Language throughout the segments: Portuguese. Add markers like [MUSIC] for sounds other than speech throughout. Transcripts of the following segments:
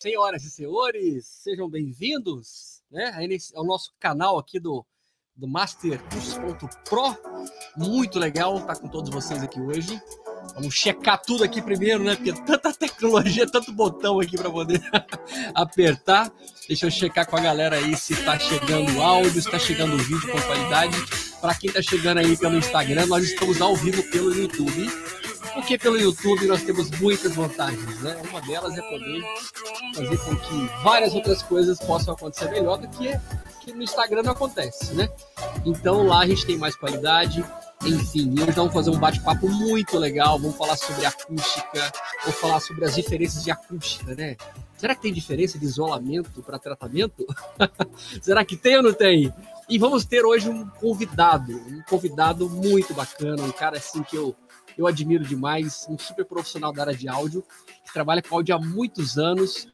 Senhoras e senhores, sejam bem-vindos né, ao nosso canal aqui do, do Mastercursos.pro. Muito legal estar com todos vocês aqui hoje. Vamos checar tudo aqui primeiro, né? Porque tanta tecnologia, tanto botão aqui para poder [LAUGHS] apertar. Deixa eu checar com a galera aí se está chegando o áudio, se está chegando o vídeo com qualidade. Para quem está chegando aí pelo Instagram, nós estamos ao vivo pelo YouTube porque pelo YouTube nós temos muitas vantagens, né? Uma delas é poder fazer com que várias outras coisas possam acontecer melhor do que, que no Instagram não acontece, né? Então lá a gente tem mais qualidade, enfim, hoje vamos fazer um bate-papo muito legal. Vamos falar sobre acústica, vou falar sobre as diferenças de acústica, né? Será que tem diferença de isolamento para tratamento? [LAUGHS] Será que tem ou não tem? E vamos ter hoje um convidado, um convidado muito bacana, um cara assim que eu eu admiro demais, um super profissional da área de áudio, que trabalha com áudio há muitos anos,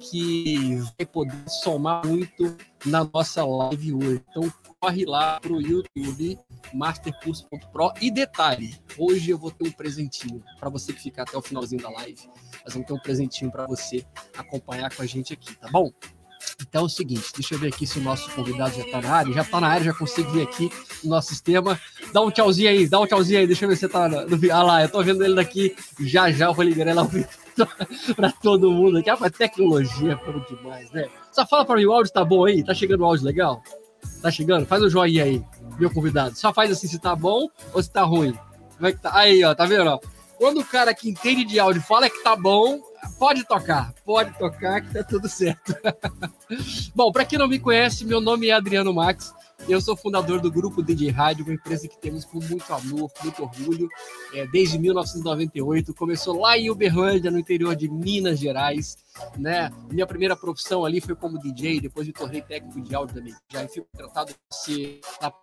que vai poder somar muito na nossa live hoje. Então corre lá pro YouTube mastercurso.pro e detalhe, hoje eu vou ter um presentinho para você que ficar até o finalzinho da live. Nós vamos ter um presentinho para você acompanhar com a gente aqui, tá bom? Então é o seguinte, deixa eu ver aqui se o nosso convidado já está na área. Já está na área, já consigo ver aqui no nosso sistema. Dá um tchauzinho aí, dá um tchauzinho aí, deixa eu ver se você está no. Ah lá, eu estou vendo ele daqui. Já já eu vou liberar ele ao vivo [LAUGHS] para todo mundo aqui. Ah, tecnologia é bom demais, né? Só fala para mim, o áudio tá bom aí? Tá chegando o áudio legal? Tá chegando? Faz o um joinha aí, meu convidado. Só faz assim se tá bom ou se tá ruim. Como é que tá? Aí, ó, tá vendo? Ó? Quando o cara que entende de áudio fala que tá bom, pode tocar, pode tocar que tá tudo certo. [LAUGHS] Bom, para quem não me conhece, meu nome é Adriano Max. Eu sou fundador do Grupo DJ Rádio, uma empresa que temos com muito amor, muito orgulho, é, desde 1998. Começou lá em Uberlândia, no interior de Minas Gerais. Né? Minha primeira profissão ali foi como DJ, depois me tornei técnico de áudio também. Já fui tratado de,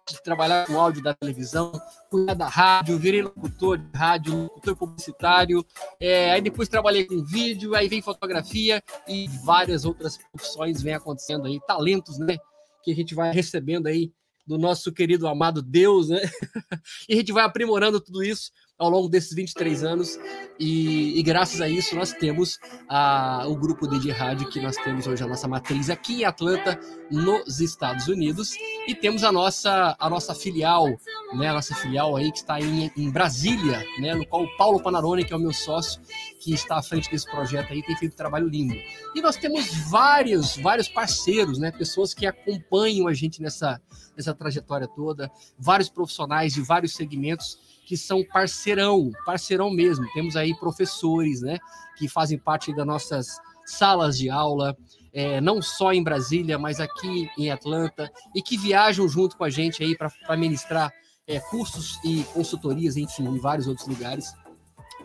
de trabalhar com áudio da televisão, cuidar da rádio, virei locutor de rádio, locutor publicitário. É, aí depois trabalhei com vídeo, aí vem fotografia e várias outras profissões vêm acontecendo aí, talentos, né? Que a gente vai recebendo aí do nosso querido amado Deus, né? [LAUGHS] e a gente vai aprimorando tudo isso ao longo desses 23 anos. E, e graças a isso nós temos a, o grupo de rádio que nós temos hoje a nossa matriz aqui em Atlanta, nos Estados Unidos, e temos a nossa a nossa filial, né, a nossa filial aí que está em, em Brasília, né, no qual o Paulo Panarone, que é o meu sócio, que está à frente desse projeto aí, tem feito um trabalho lindo. E nós temos vários vários parceiros, né, pessoas que acompanham a gente nessa nessa trajetória toda, vários profissionais de vários segmentos que são parceirão, parceirão mesmo. Temos aí professores, né, que fazem parte das nossas salas de aula, é, não só em Brasília, mas aqui em Atlanta, e que viajam junto com a gente aí para ministrar é, cursos e consultorias, enfim, em vários outros lugares.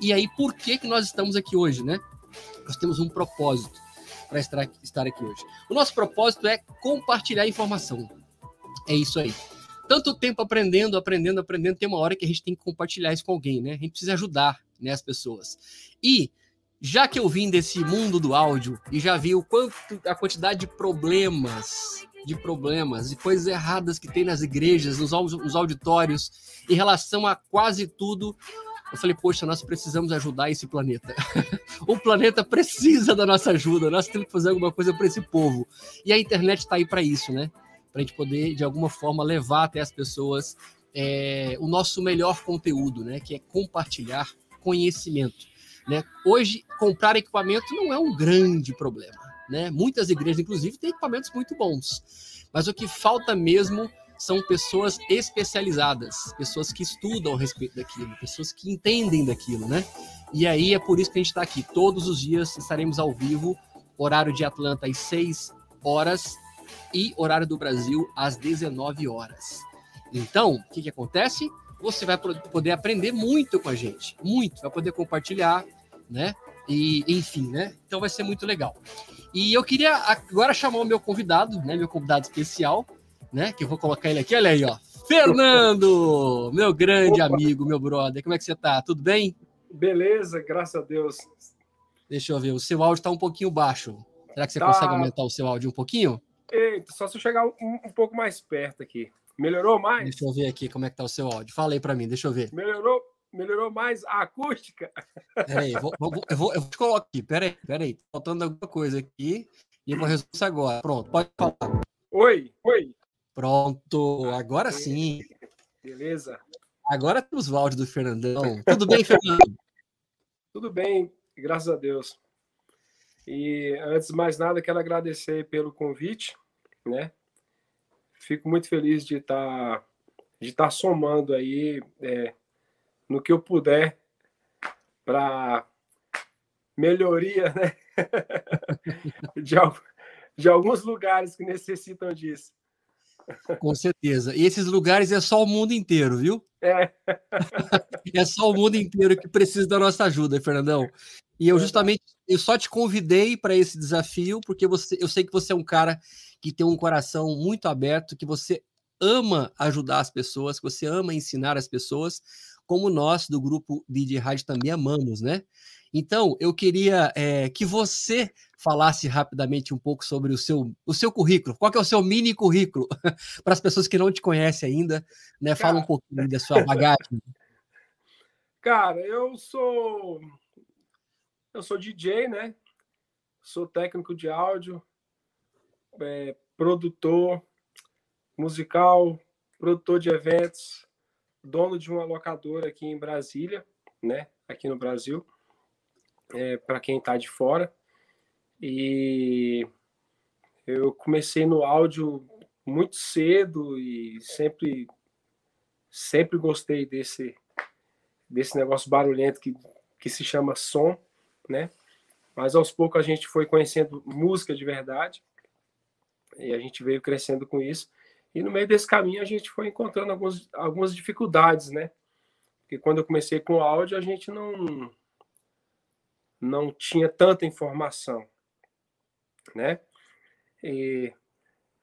E aí, por que, que nós estamos aqui hoje, né? Nós temos um propósito para estar aqui hoje. O nosso propósito é compartilhar informação. É isso aí tanto tempo aprendendo, aprendendo, aprendendo, tem uma hora que a gente tem que compartilhar isso com alguém, né? A gente precisa ajudar né, as pessoas. E já que eu vim desse mundo do áudio e já vi o quanto a quantidade de problemas, de problemas e coisas erradas que tem nas igrejas, nos, nos auditórios, em relação a quase tudo, eu falei, poxa, nós precisamos ajudar esse planeta. [LAUGHS] o planeta precisa da nossa ajuda, nós temos que fazer alguma coisa para esse povo. E a internet está aí para isso, né? Para a gente poder, de alguma forma, levar até as pessoas é, o nosso melhor conteúdo, né? Que é compartilhar conhecimento. Né? Hoje, comprar equipamento não é um grande problema. Né? Muitas igrejas, inclusive, têm equipamentos muito bons. Mas o que falta mesmo são pessoas especializadas, pessoas que estudam a respeito daquilo, pessoas que entendem daquilo, né? E aí é por isso que a gente está aqui. Todos os dias estaremos ao vivo, horário de Atlanta às 6 horas e horário do Brasil às 19 horas. Então, o que, que acontece? Você vai poder aprender muito com a gente, muito, vai poder compartilhar, né? E enfim, né? Então vai ser muito legal. E eu queria agora chamar o meu convidado, né? Meu convidado especial, né? Que eu vou colocar ele aqui, olha aí, ó. Fernando, meu grande Opa. amigo, meu brother, como é que você tá? Tudo bem? Beleza, graças a Deus. Deixa eu ver, o seu áudio está um pouquinho baixo. Será que você tá. consegue aumentar o seu áudio um pouquinho? Eita, só se eu chegar um, um, pouco mais perto aqui. Melhorou mais? Deixa eu ver aqui como é que tá o seu áudio. Fala aí para mim, deixa eu ver. Melhorou, melhorou mais a acústica. Peraí, eu vou, vou, eu, vou, eu vou te colocar aqui. Peraí, peraí. Tá faltando alguma coisa aqui e eu vou resolver isso agora. Pronto, pode falar. Oi, oi. Pronto, agora sim. Beleza. Agora temos o áudio do Fernandão. Tudo bem, Fernando? Tudo bem, graças a Deus. E antes de mais nada, quero agradecer pelo convite, né? Fico muito feliz de estar de estar somando aí é, no que eu puder para melhoria, né? [LAUGHS] de, de alguns lugares que necessitam disso. Com certeza. E esses lugares é só o mundo inteiro, viu? É. é só o mundo inteiro que precisa da nossa ajuda, Fernandão. E eu justamente eu só te convidei para esse desafio porque você, eu sei que você é um cara que tem um coração muito aberto, que você ama ajudar as pessoas, que você ama ensinar as pessoas, como nós do grupo DJ Rádio também amamos, né? Então, eu queria é, que você falasse rapidamente um pouco sobre o seu, o seu currículo. Qual é o seu mini currículo? [LAUGHS] Para as pessoas que não te conhecem ainda, né? Fala um pouquinho da sua bagagem. [LAUGHS] Cara, eu sou eu sou DJ, né? Sou técnico de áudio, é, produtor musical, produtor de eventos, dono de uma locadora aqui em Brasília, né? Aqui no Brasil é, para quem está de fora. E eu comecei no áudio muito cedo e sempre sempre gostei desse desse negócio barulhento que, que se chama som, né? Mas aos poucos a gente foi conhecendo música de verdade e a gente veio crescendo com isso. E no meio desse caminho a gente foi encontrando algumas, algumas dificuldades, né? Porque quando eu comecei com áudio a gente não não tinha tanta informação, né? E,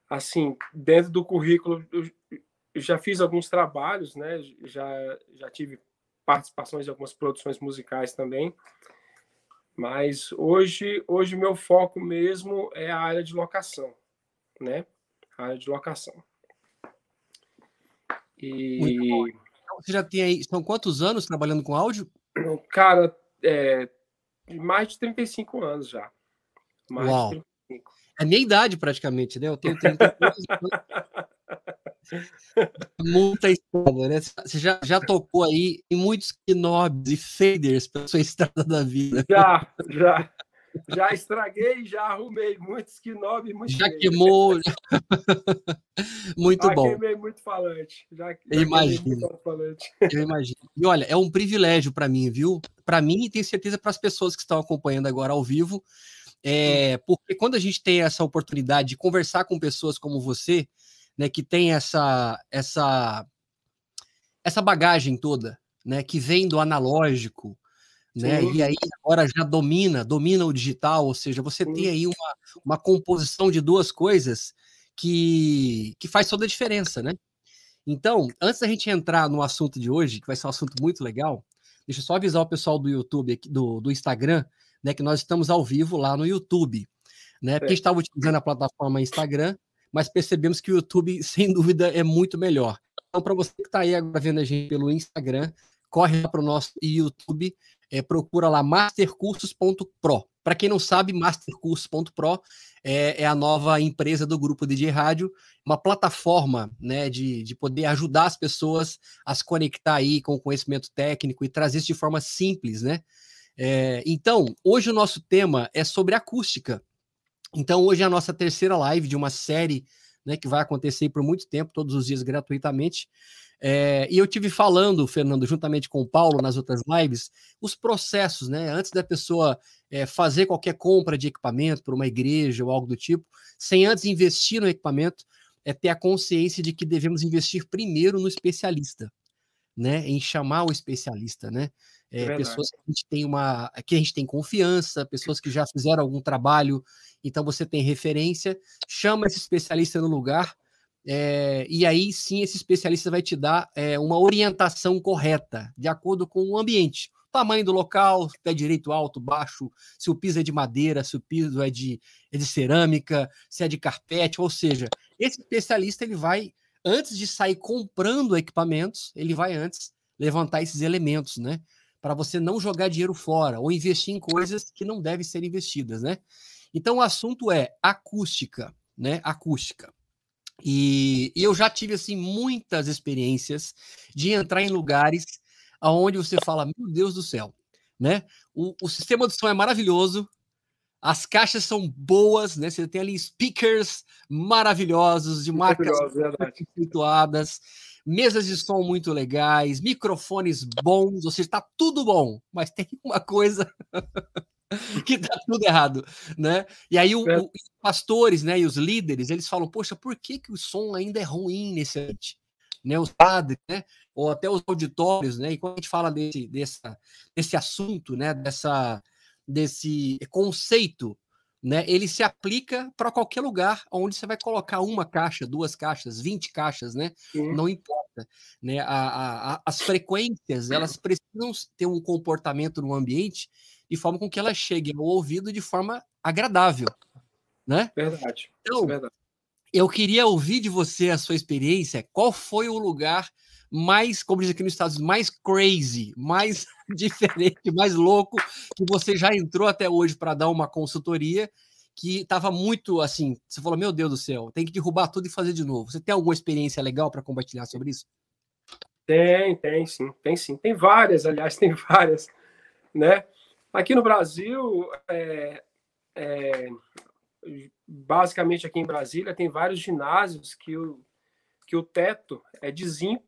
assim, dentro do currículo, eu já fiz alguns trabalhos, né? Já, já tive participações em algumas produções musicais também, mas hoje, hoje meu foco mesmo é a área de locação, né? A área de locação. E você já tem aí, são quantos anos trabalhando com áudio? Cara, é, mais de 35 anos já. Mais Uau. de 35. É a minha idade, praticamente, né? Eu tenho 30 anos. [LAUGHS] Muita história, né? Você já, já tocou aí em muitos knobs e faders pela sua estrada da vida. Já, já. Já estraguei, já arrumei muitos knobs, muito Já queimou. [LAUGHS] muito já bom. queimei muito falante. Já, já eu imagino. Falante. Eu imagino. E olha, é um privilégio para mim, viu? Para mim e tenho certeza para as pessoas que estão acompanhando agora ao vivo. É, porque quando a gente tem essa oportunidade de conversar com pessoas como você, né, que tem essa essa essa bagagem toda, né, que vem do analógico, né? E aí agora já domina, domina o digital, ou seja, você Sim. tem aí uma, uma composição de duas coisas que, que faz toda a diferença, né? Então, antes da gente entrar no assunto de hoje, que vai ser um assunto muito legal, deixa eu só avisar o pessoal do YouTube, aqui, do, do Instagram, né, que nós estamos ao vivo lá no YouTube, né? Porque estava utilizando a plataforma Instagram, mas percebemos que o YouTube, [LAUGHS] sem dúvida, é muito melhor. Então, para você que está aí agora vendo a gente pelo Instagram, corre lá para o nosso YouTube, é, procura lá mastercursos.pro. Para quem não sabe, mastercursos.pro é, é, a nova empresa do grupo DJ Rádio, uma plataforma né, de, de poder ajudar as pessoas a se conectar aí com o conhecimento técnico e trazer isso de forma simples, né? É, então, hoje o nosso tema é sobre acústica. Então, hoje é a nossa terceira live de uma série né, que vai acontecer por muito tempo, todos os dias gratuitamente. É, e eu tive falando, Fernando, juntamente com o Paulo nas outras lives, os processos, né? Antes da pessoa é, fazer qualquer compra de equipamento para uma igreja ou algo do tipo, sem antes investir no equipamento, é ter a consciência de que devemos investir primeiro no especialista, né? Em chamar o especialista, né? É, é pessoas que a gente tem uma, que a gente tem confiança, pessoas que já fizeram algum trabalho, então você tem referência, chama esse especialista no lugar é, e aí sim esse especialista vai te dar é, uma orientação correta, de acordo com o ambiente. Tamanho do local, pé direito, alto, baixo, se o piso é de madeira, se o piso é de, é de cerâmica, se é de carpete, ou seja, esse especialista ele vai, antes de sair comprando equipamentos, ele vai antes levantar esses elementos, né? Para você não jogar dinheiro fora ou investir em coisas que não devem ser investidas, né? Então o assunto é acústica, né? Acústica. E, e eu já tive assim muitas experiências de entrar em lugares aonde você fala, meu Deus do céu, né? O, o sistema de som é maravilhoso, as caixas são boas, né? Você tem ali speakers maravilhosos de marcas conceituadas, mesas de som muito legais, microfones bons, ou seja, está tudo bom, mas tem uma coisa [LAUGHS] [LAUGHS] que tá tudo errado, né? E aí o, é. o, os pastores, né, e os líderes, eles falam, poxa, por que, que o som ainda é ruim nesse ambiente? Né, os padres, né, ou até os auditórios, né, e quando a gente fala desse, dessa, desse assunto, né, dessa, desse conceito, né, ele se aplica para qualquer lugar onde você vai colocar uma caixa, duas caixas, 20 caixas, né, Sim. não importa, né, a, a, a, as frequências, elas precisam ter um comportamento no ambiente de forma com que ela chegue ao ouvido de forma agradável, né? Verdade. Então, é verdade. eu queria ouvir de você a sua experiência. Qual foi o lugar mais, como diz aqui nos Estados Unidos, mais crazy, mais [LAUGHS] diferente, mais louco que você já entrou até hoje para dar uma consultoria que estava muito assim, você falou, meu Deus do céu, tem que derrubar tudo e fazer de novo. Você tem alguma experiência legal para compartilhar sobre isso? Tem, tem sim, tem sim. Tem várias, aliás, [LAUGHS] tem várias, né? Aqui no Brasil, é, é, basicamente aqui em Brasília, tem vários ginásios que o, que o teto é de zinco.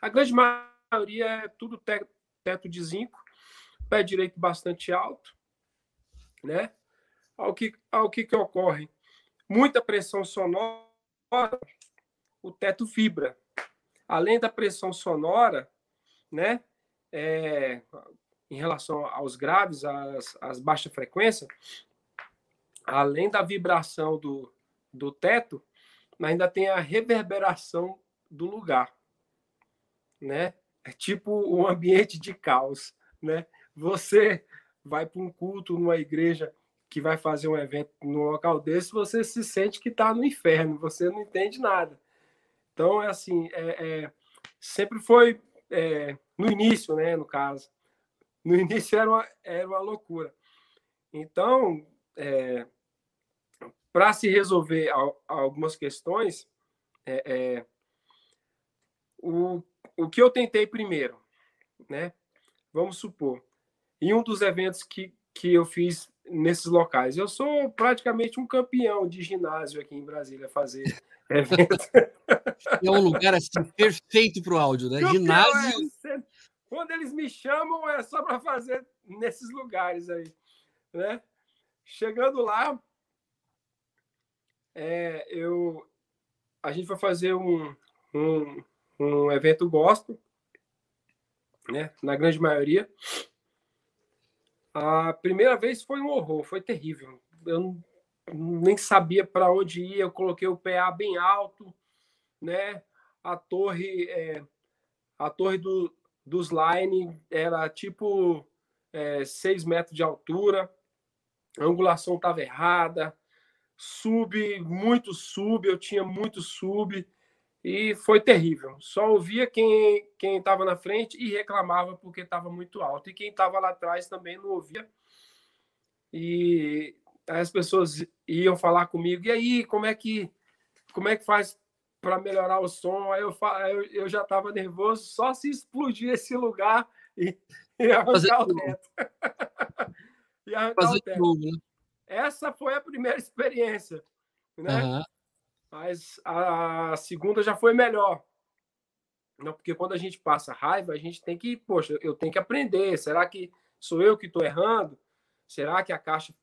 A grande maioria é tudo te, teto de zinco, pé direito bastante alto, né? Ao que, ao que, que ocorre? Muita pressão sonora, o teto vibra. Além da pressão sonora, né? É, em relação aos graves, às, às baixas frequências, além da vibração do, do teto, ainda tem a reverberação do lugar, né? É tipo um ambiente de caos, né? Você vai para um culto numa igreja que vai fazer um evento num local desse, você se sente que está no inferno, você não entende nada. Então, é assim, é, é sempre foi é, no início, né, no caso, no início era uma, era uma loucura. Então, é, para se resolver algumas questões, é, é, o, o que eu tentei primeiro, né? Vamos supor, em um dos eventos que, que eu fiz nesses locais, eu sou praticamente um campeão de ginásio aqui em Brasília, fazer [LAUGHS] eventos. É um lugar assim perfeito para o áudio, né? Campeão, ginásio. Quando eles me chamam, é só para fazer nesses lugares aí. Né? Chegando lá, é, eu, a gente vai fazer um, um, um evento gospel, né? na grande maioria. A primeira vez foi um horror, foi terrível. Eu nem sabia para onde ir, eu coloquei o PA bem alto, né? A torre, é, a torre do, dos line era tipo é, 6 metros de altura, a angulação estava errada, sub, muito sub, eu tinha muito sub, e foi terrível. Só ouvia quem estava na frente e reclamava porque estava muito alto, e quem estava lá atrás também não ouvia. E as pessoas iam falar comigo, e aí, como é que como é que faz para melhorar o som. Aí eu, eu, eu já estava nervoso, só se explodir esse lugar e, e arrancar Fazer o teto. [LAUGHS] e arrancar Fazer o teto. Né? Essa foi a primeira experiência, né? Uhum. Mas a segunda já foi melhor. Não, porque quando a gente passa raiva, a gente tem que, poxa, eu tenho que aprender. Será que sou eu que estou errando? Será que a caixa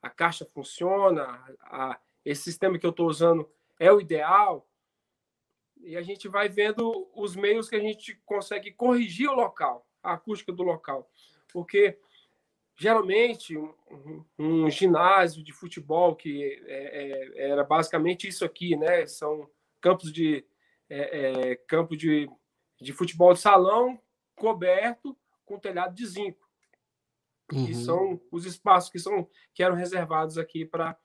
a caixa funciona? A, esse sistema que eu estou usando é o ideal? e a gente vai vendo os meios que a gente consegue corrigir o local, a acústica do local. Porque geralmente um, um ginásio de futebol que é, é, era basicamente isso aqui, né? São campos de é, é campo de, de futebol de salão coberto com telhado de zinco. Uhum. Que são os espaços que são que eram reservados aqui para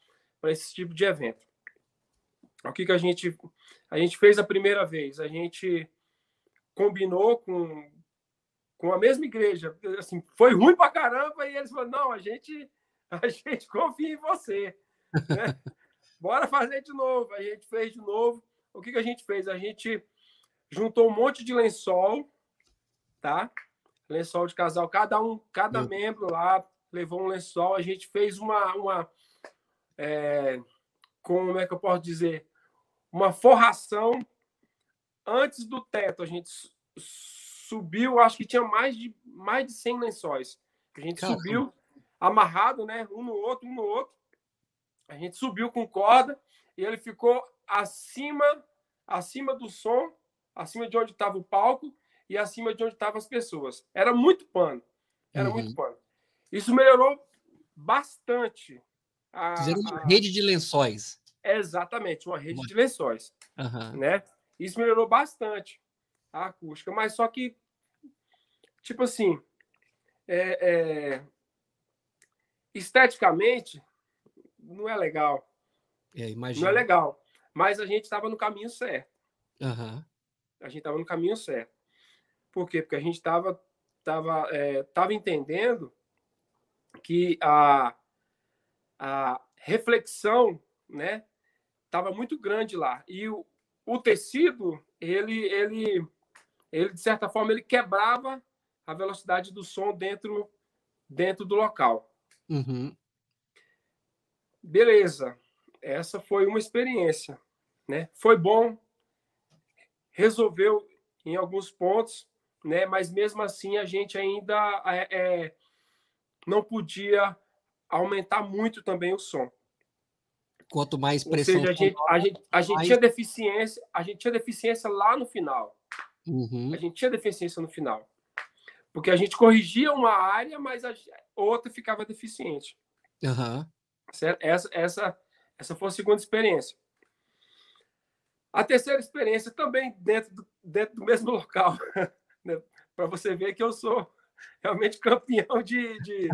esse tipo de evento. O que, que a gente a gente fez a primeira vez? A gente combinou com, com a mesma igreja. Assim, foi ruim pra caramba e eles falaram: não, a gente, [LAUGHS] a gente confia em você. Né? [LAUGHS] Bora fazer de novo. A gente fez de novo. O que, que a gente fez? A gente juntou um monte de lençol, tá? Lençol de casal. Cada um, cada Meu. membro lá levou um lençol. A gente fez uma. uma é, como é que eu posso dizer? Uma forração antes do teto. A gente subiu, acho que tinha mais de, mais de 100 lençóis. A gente Caramba. subiu amarrado, né? Um no outro, um no outro. A gente subiu com corda e ele ficou acima, acima do som, acima de onde estava o palco e acima de onde estavam as pessoas. Era muito pano. Era uhum. muito pano. Isso melhorou bastante. A, Fizeram uma a... rede de lençóis. Exatamente, uma rede de lençóis. Uhum. Né? Isso melhorou bastante a acústica, mas só que, tipo assim, é, é, esteticamente, não é legal. É, não é legal. Mas a gente estava no caminho certo. Uhum. A gente estava no caminho certo. Por quê? Porque a gente estava tava, é, tava entendendo que a, a reflexão né, estava muito grande lá. E o, o tecido, ele, ele ele de certa forma ele quebrava a velocidade do som dentro dentro do local. Uhum. Beleza, essa foi uma experiência, né? Foi bom, resolveu em alguns pontos, né? Mas mesmo assim a gente ainda é, é, não podia aumentar muito também o som. Quanto mais pressão. Ou seja, a gente, a gente, a gente mais... tinha deficiência, a gente tinha deficiência lá no final. Uhum. A gente tinha deficiência no final. Porque a gente corrigia uma área, mas a outra ficava deficiente. Uhum. Essa, essa, essa foi a segunda experiência. A terceira experiência também dentro do, dentro do mesmo local. [LAUGHS] Né? Para você ver que eu sou realmente campeão de, de,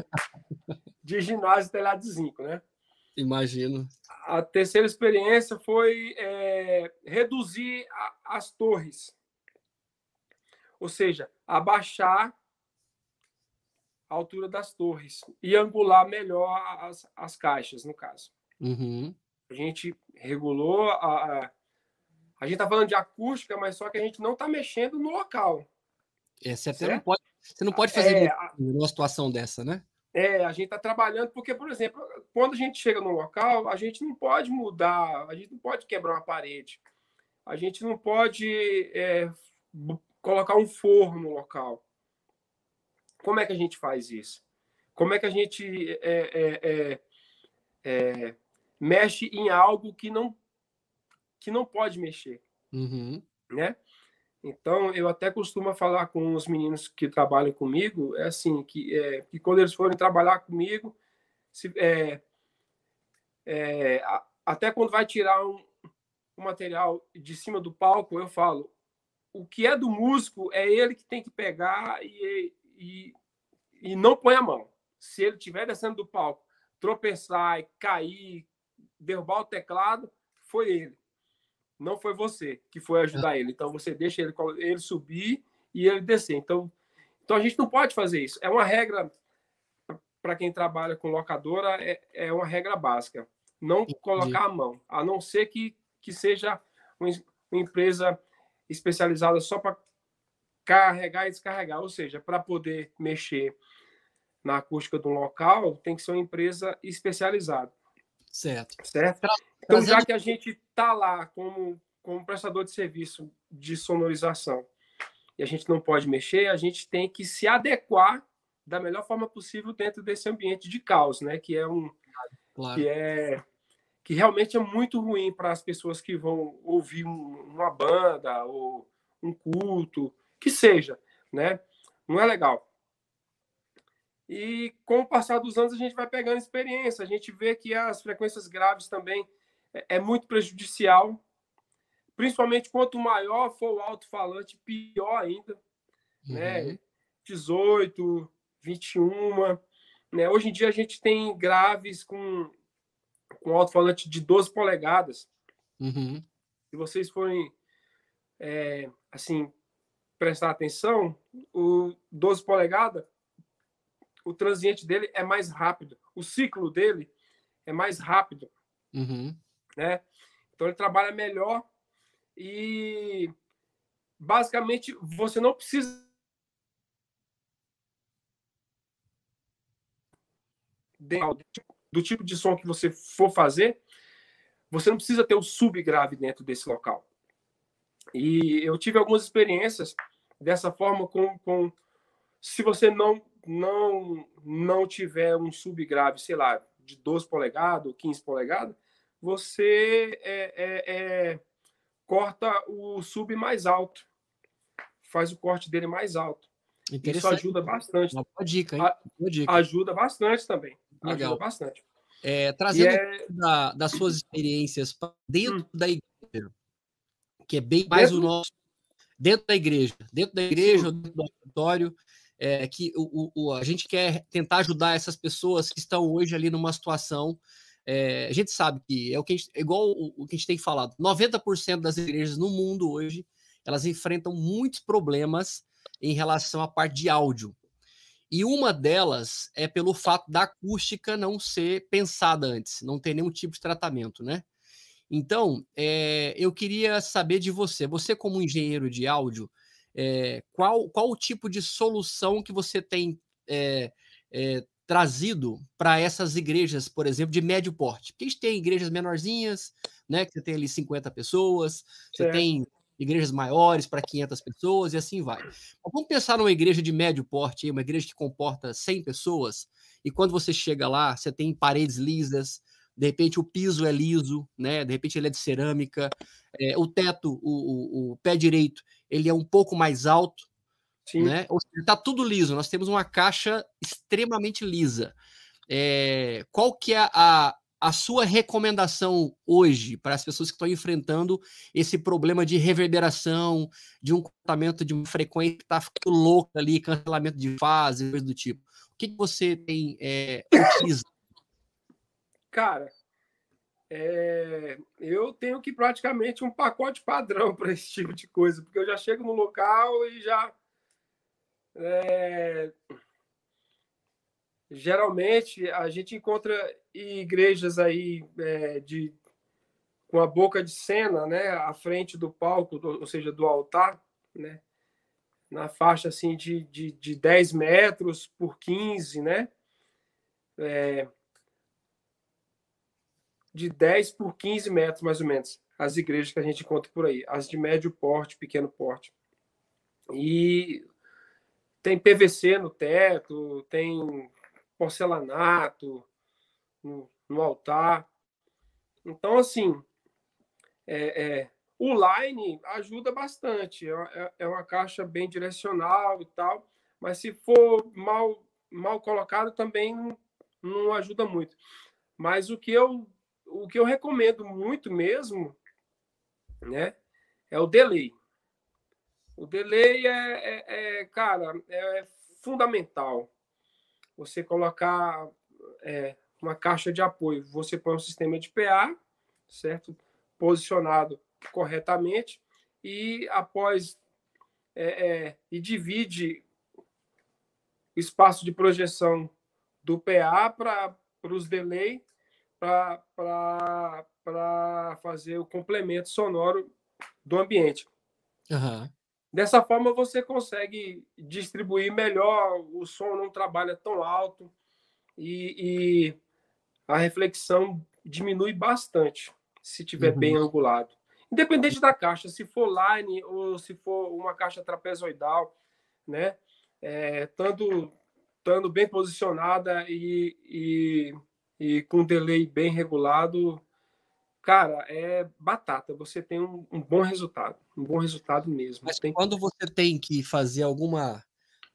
de ginásio telhado de zinco, né? Imagino. A terceira experiência foi é, reduzir a, as torres ou seja, abaixar a altura das torres e angular melhor as, as caixas, no caso. Uhum. A gente regulou a, a, a gente está falando de acústica, mas só que a gente não está mexendo no local. É, você não pode, você não pode fazer é, uma situação dessa, né? É, a gente está trabalhando, porque, por exemplo, quando a gente chega no local, a gente não pode mudar, a gente não pode quebrar uma parede, a gente não pode é, colocar um forno no local. Como é que a gente faz isso? Como é que a gente é, é, é, é, mexe em algo que não que não pode mexer, uhum. né? Então eu até costumo falar com os meninos que trabalham comigo, é assim que, é, que quando eles forem trabalhar comigo, se, é, é, até quando vai tirar um, um material de cima do palco, eu falo, o que é do músico é ele que tem que pegar e, e, e não põe a mão. Se ele estiver descendo do palco, tropeçar, cair, derrubar o teclado, foi ele. Não foi você que foi ajudar ele. Então você deixa ele, ele subir e ele descer. Então, então a gente não pode fazer isso. É uma regra para quem trabalha com locadora, é, é uma regra básica. Não colocar a mão, a não ser que, que seja uma, uma empresa especializada só para carregar e descarregar, ou seja, para poder mexer na acústica do local, tem que ser uma empresa especializada. Certo. Certo? Então, já que a gente está lá como, como prestador de serviço de sonorização e a gente não pode mexer, a gente tem que se adequar da melhor forma possível dentro desse ambiente de caos, né? Que é um claro. que é que realmente é muito ruim para as pessoas que vão ouvir uma banda ou um culto, que seja, né? Não é legal. E com o passar dos anos a gente vai pegando experiência, a gente vê que as frequências graves também é, é muito prejudicial, principalmente quanto maior for o alto-falante, pior ainda, né? uhum. né? 18, 21, né? Hoje em dia a gente tem graves com com alto-falante de 12 polegadas. Uhum. Se vocês forem, é, assim, prestar atenção, o 12 polegadas, o transiente dele é mais rápido, o ciclo dele é mais rápido, uhum. né? Então ele trabalha melhor e basicamente você não precisa do tipo de som que você for fazer, você não precisa ter o subgrave dentro desse local. E eu tive algumas experiências dessa forma com, com se você não não não tiver um subgrave, sei lá, de 12 polegadas ou 15 polegadas, você é, é, é, corta o sub mais alto, faz o corte dele mais alto. Isso ajuda bastante. Uma boa dica, hein? Boa dica. Ajuda bastante também. Legal. Ajuda bastante. É, trazendo é... Da, das suas experiências dentro hum. da igreja, que é bem mais dentro... o nosso. Dentro da igreja, dentro da igreja, dentro do auditório, é, que o, o, a gente quer tentar ajudar essas pessoas que estão hoje ali numa situação. É, a gente sabe que é o que gente, é igual o, o, que a gente tem falado: 90% das igrejas no mundo hoje elas enfrentam muitos problemas em relação à parte de áudio. E uma delas é pelo fato da acústica não ser pensada antes, não ter nenhum tipo de tratamento, né? Então, é, eu queria saber de você, você como engenheiro de áudio, é, qual, qual o tipo de solução que você tem é, trazido para essas igrejas, por exemplo, de médio porte? Porque a gente tem igrejas menorzinhas, né, que você tem ali 50 pessoas, você tem igrejas maiores para 500 pessoas e assim vai. Mas vamos pensar numa igreja de médio porte, uma igreja que comporta 100 pessoas, e quando você chega lá, você tem paredes lisas, de repente o piso é liso, né? De repente ele é de cerâmica, é, o teto, o, o, o, pé direito, ele é um pouco mais alto, Sim. né? Ou seja, tá tudo liso. Nós temos uma caixa extremamente lisa. É, qual que é a, a sua recomendação hoje para as pessoas que estão enfrentando esse problema de reverberação, de um comportamento de uma frequência que está ficando louca ali, cancelamento de fase, coisa do tipo? O que, que você tem é, [CLEARS THROAT] utiliza? Cara, é, eu tenho que praticamente um pacote padrão [LAUGHS] para esse tipo de coisa, porque eu já chego no local e já é, geralmente a gente encontra igrejas aí é, de com a boca de cena, né, à frente do palco, ou seja, do altar, né, na faixa assim de, de, de 10 metros por 15, né, é, de 10 por 15 metros, mais ou menos, as igrejas que a gente encontra por aí, as de médio porte, pequeno porte. E tem PVC no teto, tem porcelanato no, no altar. Então, assim, é, é, o line ajuda bastante. É, é, é uma caixa bem direcional e tal, mas se for mal, mal colocado também não, não ajuda muito. Mas o que eu o que eu recomendo muito mesmo, né, é o delay. O delay é, é, é cara, é fundamental você colocar é, uma caixa de apoio. Você põe um sistema de PA, certo? Posicionado corretamente e após é, é, e divide espaço de projeção do PA para os delay para fazer o complemento sonoro do ambiente. Uhum. Dessa forma, você consegue distribuir melhor, o som não trabalha tão alto e, e a reflexão diminui bastante se tiver uhum. bem angulado. Independente da caixa, se for line ou se for uma caixa trapezoidal, né? É, tanto, estando bem posicionada e, e, e com delay bem regulado, cara, é batata. Você tem um, um, bom resultado, um bom resultado mesmo. Mas tem... quando você tem que fazer alguma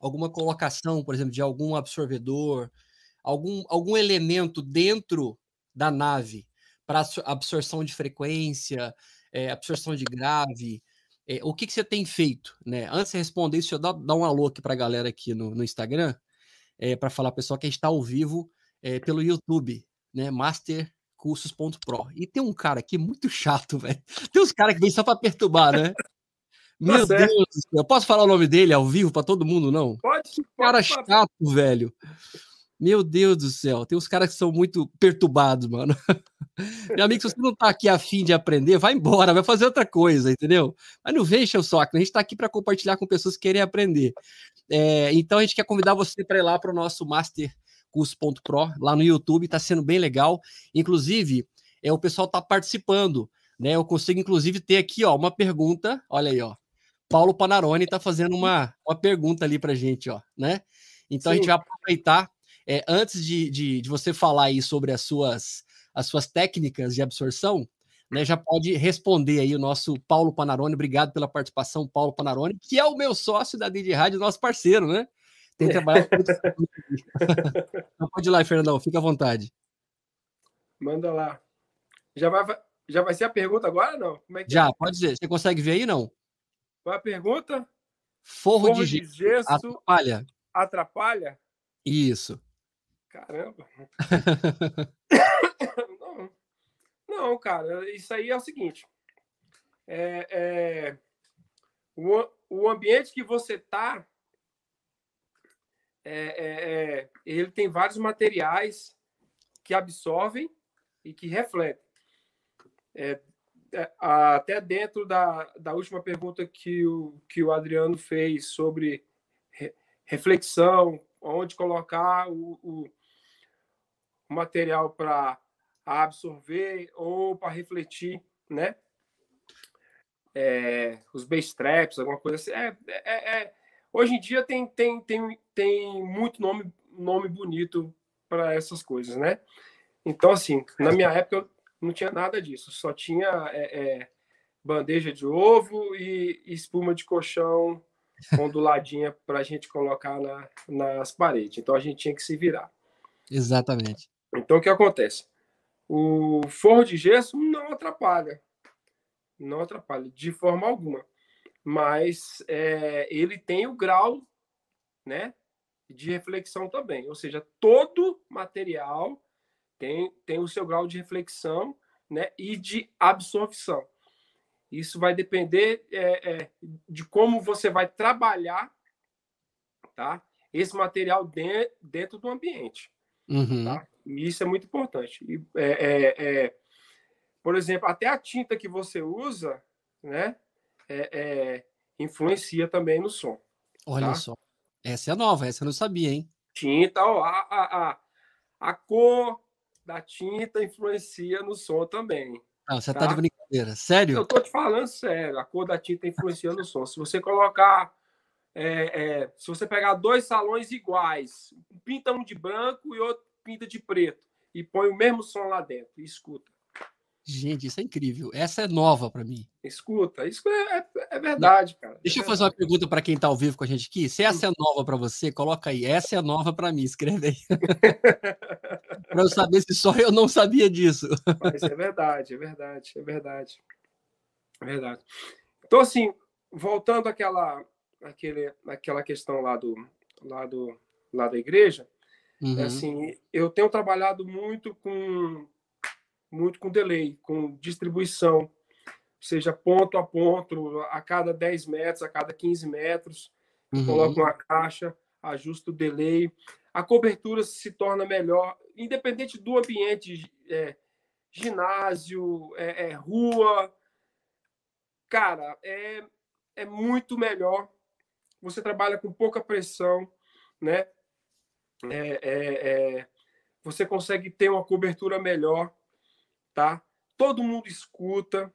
alguma colocação, por exemplo, de algum absorvedor, algum, algum elemento dentro da nave para absorção de frequência, é, absorção de grave, é, o que, que você tem feito? Né? Antes de responder isso, eu dar, dar um alô aqui para a galera aqui no, no Instagram, é, para falar, pessoal, que a gente está ao vivo pelo YouTube, né? Master cursos.pro. E tem um cara aqui muito chato, [LAUGHS] velho. Tem uns caras que vêm só para perturbar, né? [LAUGHS] Meu certo. Deus, do céu. eu posso falar o nome dele ao vivo para todo mundo, não? Pode. Cara pode chato, velho. Meu Deus do céu, tem uns caras que são muito perturbados, mano. [LAUGHS] Meu amigo, se você não tá aqui afim de aprender, vai embora, vai fazer outra coisa, entendeu? Mas não encher o saco, a gente tá aqui para compartilhar com pessoas que querem aprender. É, então a gente quer convidar você para ir lá para o nosso mastercurso.pro, lá no YouTube, tá sendo bem legal. Inclusive, é, o pessoal tá participando, né? Eu consigo, inclusive, ter aqui, ó, uma pergunta, olha aí, ó. Paulo Panarone tá fazendo uma, uma pergunta ali pra gente, ó, né? Então a gente Sim. vai aproveitar, é, antes de, de, de você falar aí sobre as suas, as suas técnicas de absorção, né, já pode responder aí o nosso Paulo Panarone. Obrigado pela participação, Paulo Panarone, que é o meu sócio da Didi Rádio, nosso parceiro, né? Tem trabalhado com muitos [LAUGHS] anos aqui. Então pode ir lá, Fernandão, fica à vontade. Manda lá. Já vai, já vai ser a pergunta agora não? Como é que Já, pode dizer. Você consegue ver aí, não? Qual é a pergunta? Forro, Forro de de gesso gesso atrapalha? atrapalha? Isso. Caramba. [LAUGHS] [COUGHS] não. não, cara, isso aí é o seguinte. É, é, o, o ambiente que você tá, é, é, é, ele tem vários materiais que absorvem e que refletem. É, é, até dentro da, da última pergunta que o, que o Adriano fez sobre re, reflexão, onde colocar o, o, material para absorver ou para refletir, né? É, os base traps, alguma coisa assim. É, é, é, hoje em dia tem, tem, tem, tem muito nome, nome bonito para essas coisas, né? Então, assim, na minha época não tinha nada disso, só tinha é, bandeja de ovo e espuma de colchão onduladinha para a gente colocar na, nas paredes. Então a gente tinha que se virar. Exatamente. Então o que acontece? O forro de gesso não atrapalha, não atrapalha de forma alguma, mas é, ele tem o grau, né, de reflexão também. Ou seja, todo material tem, tem o seu grau de reflexão, né, e de absorção. Isso vai depender é, é, de como você vai trabalhar tá? esse material de, dentro do ambiente. Uhum. Tá? E isso é muito importante. E, é, é, por exemplo, até a tinta que você usa né, influencia também no som. Olha tá? só. Essa é nova, essa eu não sabia, hein? Tinta, ó, a, a, a, cor da tinta influencia no som também. Ah, você tá, tá de brincadeira. Sério? Eu tô te falando sério. A cor da tinta influencia no som. Se você colocar. É, é, se você pegar dois salões iguais, pinta um de branco e outro pinta de preto, e põe o mesmo som lá dentro, e escuta. Gente, isso é incrível. Essa é nova para mim. Escuta, isso é, é, é verdade, cara. Deixa é eu fazer uma pergunta para quem está ao vivo com a gente aqui. Se essa é nova para você, coloca aí. Essa é nova para mim, escreve aí. [LAUGHS] para eu saber se só eu não sabia disso. Mas é verdade, é verdade, é verdade. É verdade. Então, assim, voltando àquela, àquele, àquela questão lá, do, lá, do, lá da igreja, uhum. assim, eu tenho trabalhado muito com muito com delay, com distribuição, seja ponto a ponto, a cada 10 metros, a cada 15 metros, uhum. coloco uma caixa, ajusto o delay, a cobertura se torna melhor, independente do ambiente, é, ginásio, é, é, rua, cara, é, é muito melhor. Você trabalha com pouca pressão, né? É, você consegue ter uma cobertura melhor tá? Todo mundo escuta,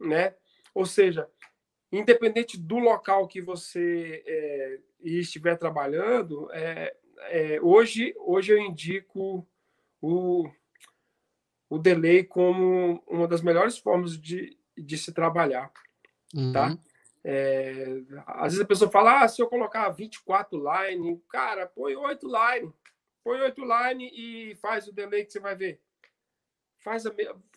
né? Ou seja, independente do local que você é, estiver trabalhando, é, é, hoje, hoje eu indico o, o delay como uma das melhores formas de, de se trabalhar, uhum. tá? É, às vezes a pessoa fala, ah, se eu colocar 24 line, cara, põe 8 line, põe 8 line e faz o delay que você vai ver faz, a,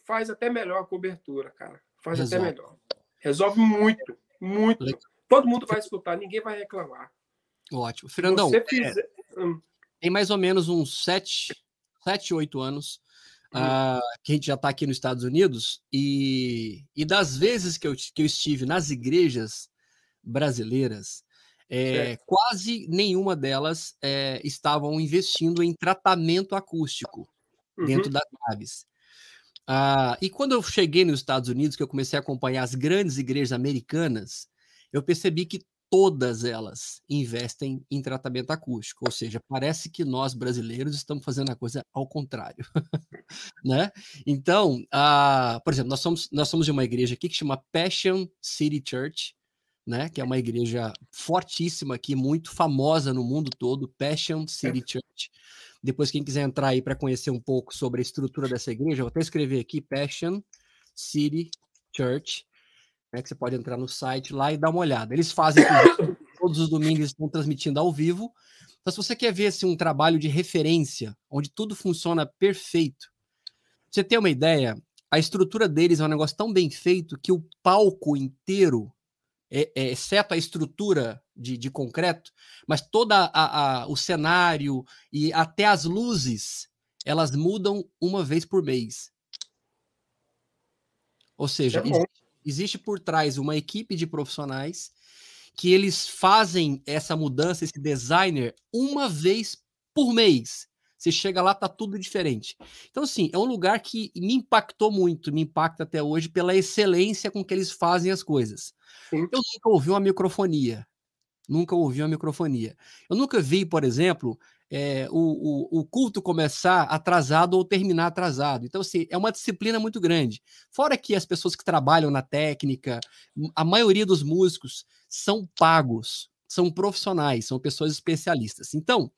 faz até melhor a cobertura, cara. Faz Resolve. até melhor. Resolve muito, muito. Todo mundo vai escutar, ninguém vai reclamar. Ótimo. Fernandão, fizer... é, tem mais ou menos uns 7, 7 8 anos hum. uh, que a gente já está aqui nos Estados Unidos e, e das vezes que eu, que eu estive nas igrejas, brasileiras, é, quase nenhuma delas é, estavam investindo em tratamento acústico uhum. dentro das naves. Ah, e quando eu cheguei nos Estados Unidos, que eu comecei a acompanhar as grandes igrejas americanas, eu percebi que todas elas investem em tratamento acústico, ou seja, parece que nós brasileiros estamos fazendo a coisa ao contrário, [LAUGHS] né? Então, ah, por exemplo, nós somos nós somos de uma igreja aqui que chama Passion City Church, né? Que é uma igreja fortíssima aqui, muito famosa no mundo todo, Passion City. Church. Depois, quem quiser entrar aí para conhecer um pouco sobre a estrutura dessa igreja, vou até escrever aqui Passion City Church, né, que você pode entrar no site lá e dar uma olhada. Eles fazem [COUGHS] todos os domingos estão transmitindo ao vivo. Então, se você quer ver assim, um trabalho de referência, onde tudo funciona perfeito, você tem uma ideia, a estrutura deles é um negócio tão bem feito que o palco inteiro é, é, exceto a estrutura de, de concreto, mas todo o cenário e até as luzes, elas mudam uma vez por mês. Ou seja, é existe, existe por trás uma equipe de profissionais que eles fazem essa mudança, esse designer, uma vez por mês. Você chega lá, tá tudo diferente. Então, assim, é um lugar que me impactou muito, me impacta até hoje pela excelência com que eles fazem as coisas. Sim. Eu nunca ouvi uma microfonia. Nunca ouvi uma microfonia. Eu nunca vi, por exemplo, é, o, o, o, culto começar atrasado ou terminar atrasado. Então, assim, é uma disciplina muito grande. Fora que as pessoas que trabalham na técnica, a maioria dos músicos são pagos, são profissionais, são pessoas especialistas. Então,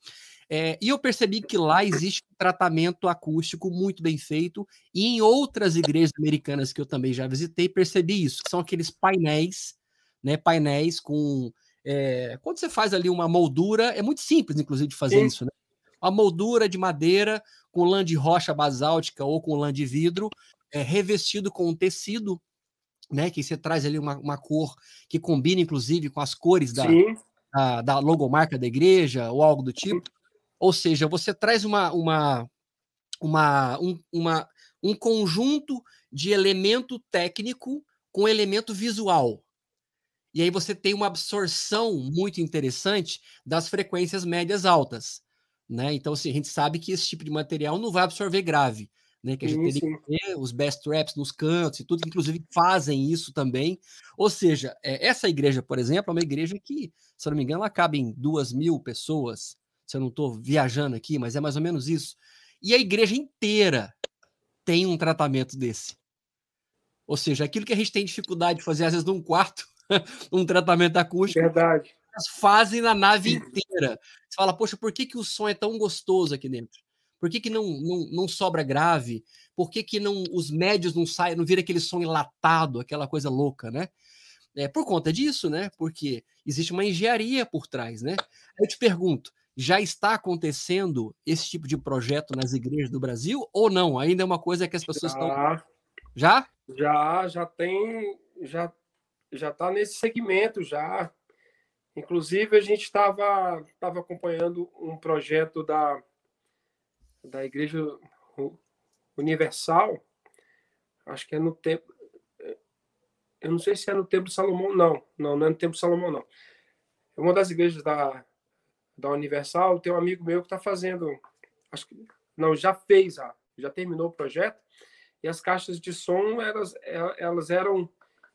é, e eu percebi que lá existe um tratamento acústico muito bem feito, e em outras igrejas americanas que eu também já visitei, percebi isso, que são aqueles painéis, né? Painéis com. É, quando você faz ali uma moldura, é muito simples, inclusive, de fazer Sim. isso, né? Uma moldura de madeira com lã de rocha basáltica ou com lã de vidro, é, revestido com um tecido, né? Que você traz ali uma, uma cor que combina, inclusive, com as cores da, da, da, logomarca da igreja ou algo do tipo. Ou seja, você traz uma, uma, uma, um, uma, um conjunto de elemento técnico com elemento visual. E aí você tem uma absorção muito interessante das frequências médias altas. Né? Então, assim, a gente sabe que esse tipo de material não vai absorver grave. Né, que a gente teria que ter os best traps nos cantos e tudo, que inclusive fazem isso também. Ou seja, é, essa igreja, por exemplo, é uma igreja que, se eu não me engano, ela cabe em duas mil pessoas, se eu não estou viajando aqui, mas é mais ou menos isso. E a igreja inteira tem um tratamento desse. Ou seja, aquilo que a gente tem dificuldade de fazer, às vezes, num quarto, [LAUGHS] um tratamento acústico. Verdade. Fazem na nave inteira. Você fala, poxa, por que, que o som é tão gostoso aqui dentro? Por que, que não, não, não sobra grave? Por que, que não, os médios não saem, não vira aquele som enlatado, aquela coisa louca, né? É por conta disso, né? Porque existe uma engenharia por trás, né? Eu te pergunto, já está acontecendo esse tipo de projeto nas igrejas do Brasil ou não? Ainda é uma coisa que as pessoas já, estão. Já? Já, já tem, já já está nesse segmento já. Inclusive a gente estava estava acompanhando um projeto da da Igreja Universal, acho que é no tempo eu não sei se é no Templo de Salomão, não. Não, não é no Templo de Salomão, não. É uma das igrejas da, da Universal, tem um amigo meu que está fazendo, acho que não, já fez, já terminou o projeto, e as caixas de som elas, elas eram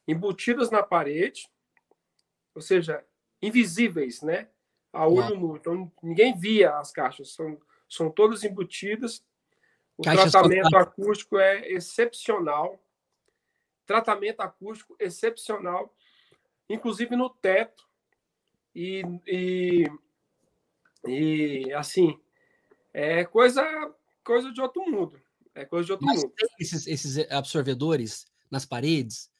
embutidas na parede, ou seja, invisíveis, né? A olho nu. Então ninguém via as caixas, são, são todas embutidas. O caixas tratamento acústico é excepcional. Tratamento acústico excepcional, inclusive no teto. E, e e assim, é coisa coisa de outro mundo. É coisa de outro Mas mundo. Esses, esses absorvedores nas paredes?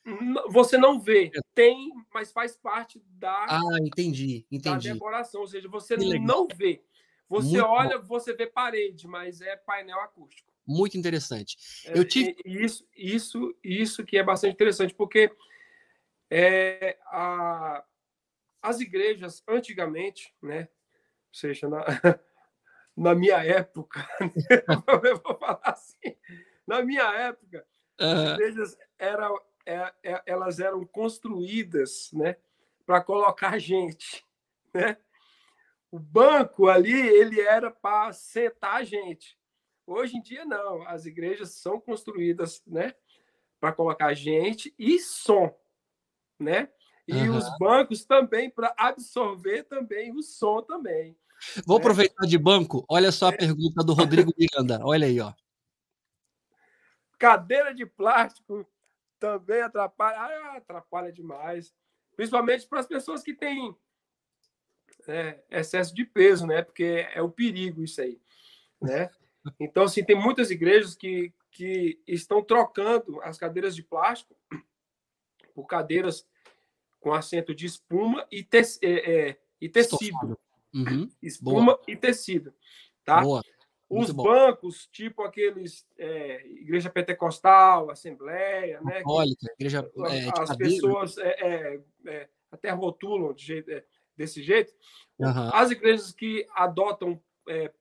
Você não vê, tem, mas faz parte da. Ah, entendi, entendi. Da decoração, ou seja, você não vê. Você Muito olha, bom. você vê parede, mas é painel acústico. Muito interessante. É, Eu tive... Isso, isso, isso que é bastante interessante, porque é, a, as igrejas, antigamente, né, ou seja, na, [LAUGHS] na minha época, [LAUGHS] eu vou falar assim, na minha época, uhum. as igrejas eram, é, é, elas eram construídas, né, para colocar gente, [LAUGHS] né? O banco ali, ele era para sentar a gente. Hoje em dia, não. As igrejas são construídas, né? Para colocar gente e som, né? E uhum. os bancos também para absorver também o som também. Vou né? aproveitar de banco. Olha só a é. pergunta do Rodrigo Miranda. Olha aí, ó. Cadeira de plástico também atrapalha. Ah, atrapalha demais. Principalmente para as pessoas que têm é, excesso de peso, né? Porque é o perigo isso aí, né? Então, assim, tem muitas igrejas que, que estão trocando as cadeiras de plástico por cadeiras com assento de espuma e, te, é, é, e tecido. Uhum. Espuma Boa. e tecido, tá? Boa. Os bancos, tipo aqueles é, igreja pentecostal, assembleia, né? Católica, igreja, é, as pessoas é, é, até rotulam de jeito, desse jeito. Uhum. As igrejas que adotam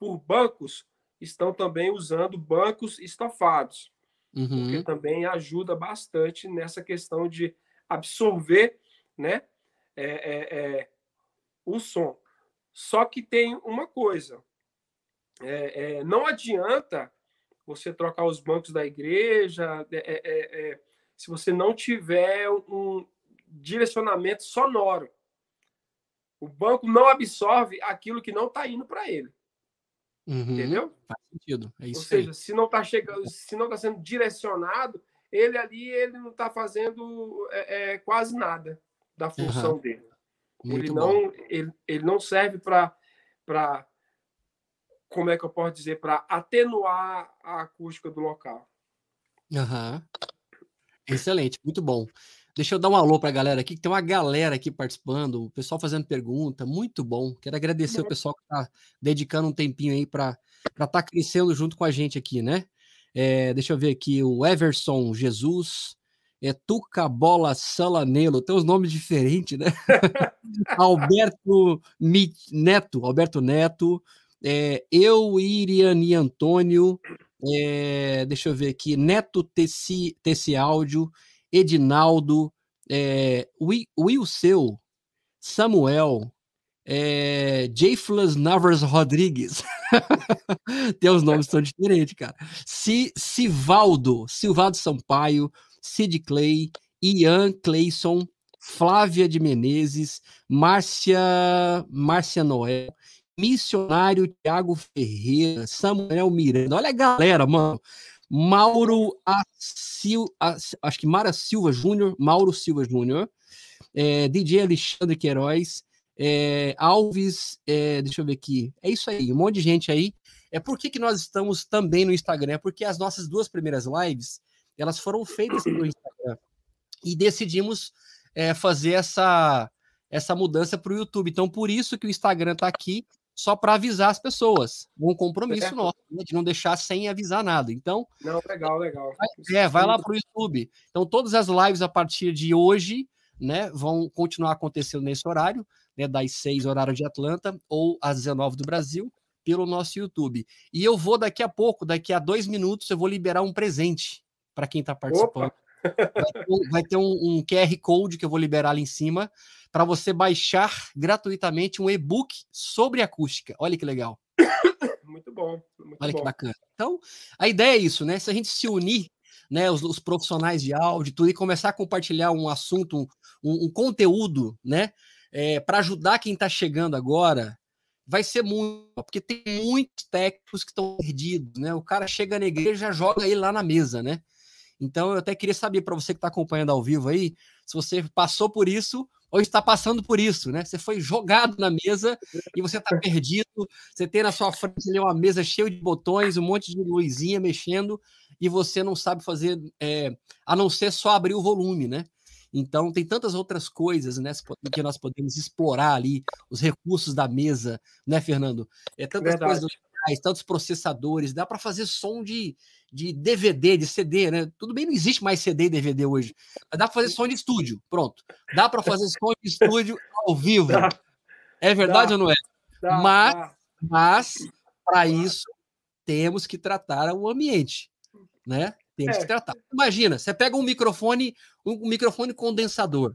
por bancos estão também usando bancos estofados, uhum. porque também ajuda bastante nessa questão de absorver, né, o som. Só que tem uma coisa: é, é, não adianta você trocar os bancos da igreja é, é, é, se você não tiver um direcionamento sonoro. O banco não absorve aquilo que não está indo para ele. Uhum, entendeu? Faz sentido. É isso Ou seja, aí. se não está chegando, se não está sendo direcionado, ele ali ele não está fazendo é, é, quase nada da função uhum. dele. Muito ele não, ele, ele não serve para como é que eu posso dizer, para atenuar a acústica do local. Uhum. Excelente, muito bom. Deixa eu dar um alô para a galera aqui, que tem uma galera aqui participando, o pessoal fazendo pergunta, muito bom. Quero agradecer o pessoal que está dedicando um tempinho aí para estar tá crescendo junto com a gente aqui, né? É, deixa eu ver aqui, o Everson Jesus, é Tuca Bola Salanelo, tem uns nomes diferentes, né? [LAUGHS] Alberto Neto, Alberto Neto, é, eu, Iriane Antônio, é, deixa eu ver aqui, Neto Tessi, Tessi Áudio, Edinaldo, é, Will Seu, Samuel, é, Jayflas Navas Rodrigues. [LAUGHS] Tem os nomes tão diferentes, cara. C, Sivaldo, Silvado Sampaio, Sid Clay, Ian Clayson, Flávia de Menezes, Márcia, Márcia Noel, Missionário Tiago Ferreira, Samuel Miranda. Olha a galera, mano. Mauro Asil, acho que Mara Silva Júnior, Mauro Silva Júnior, é, DJ Alexandre Queiroz, é, Alves, é, deixa eu ver aqui, é isso aí, um monte de gente aí. É por que, que nós estamos também no Instagram? É porque as nossas duas primeiras lives, elas foram feitas no Instagram e decidimos é, fazer essa, essa mudança para o YouTube. Então, por isso que o Instagram está aqui só para avisar as pessoas. Um compromisso é. nosso, né, de não deixar sem avisar nada. Então. Não, legal, legal. É, vai lá para o YouTube. Então, todas as lives a partir de hoje, né, vão continuar acontecendo nesse horário, né, das 6 horário de Atlanta, ou às 19 do Brasil, pelo nosso YouTube. E eu vou daqui a pouco, daqui a dois minutos, eu vou liberar um presente para quem está participando. Vai ter, um, vai ter um, um QR Code que eu vou liberar ali em cima para você baixar gratuitamente um e-book sobre acústica. Olha que legal. Muito bom. Muito Olha bom. que bacana. Então, a ideia é isso, né? Se a gente se unir, né, os, os profissionais de áudio, tudo, e começar a compartilhar um assunto, um, um conteúdo, né, é, para ajudar quem está chegando agora, vai ser muito, porque tem muitos técnicos que estão perdidos, né? O cara chega na igreja já joga ele lá na mesa, né? Então, eu até queria saber para você que está acompanhando ao vivo aí, se você passou por isso ou está passando por isso, né? Você foi jogado na mesa e você está perdido. Você tem na sua frente ali uma mesa cheia de botões, um monte de luzinha mexendo e você não sabe fazer, é, a não ser só abrir o volume, né? Então, tem tantas outras coisas né, que nós podemos explorar ali, os recursos da mesa, né, Fernando? É tantas Verdade. coisas tantos processadores, dá para fazer som de, de DVD, de CD, né? Tudo bem, não existe mais CD e DVD hoje, mas dá para fazer som de estúdio, pronto. Dá para fazer som de estúdio ao vivo. Dá. É verdade dá. ou não é? Dá, mas, mas para isso temos que tratar o ambiente, né? Temos é. que tratar. Imagina, você pega um microfone, um microfone condensador.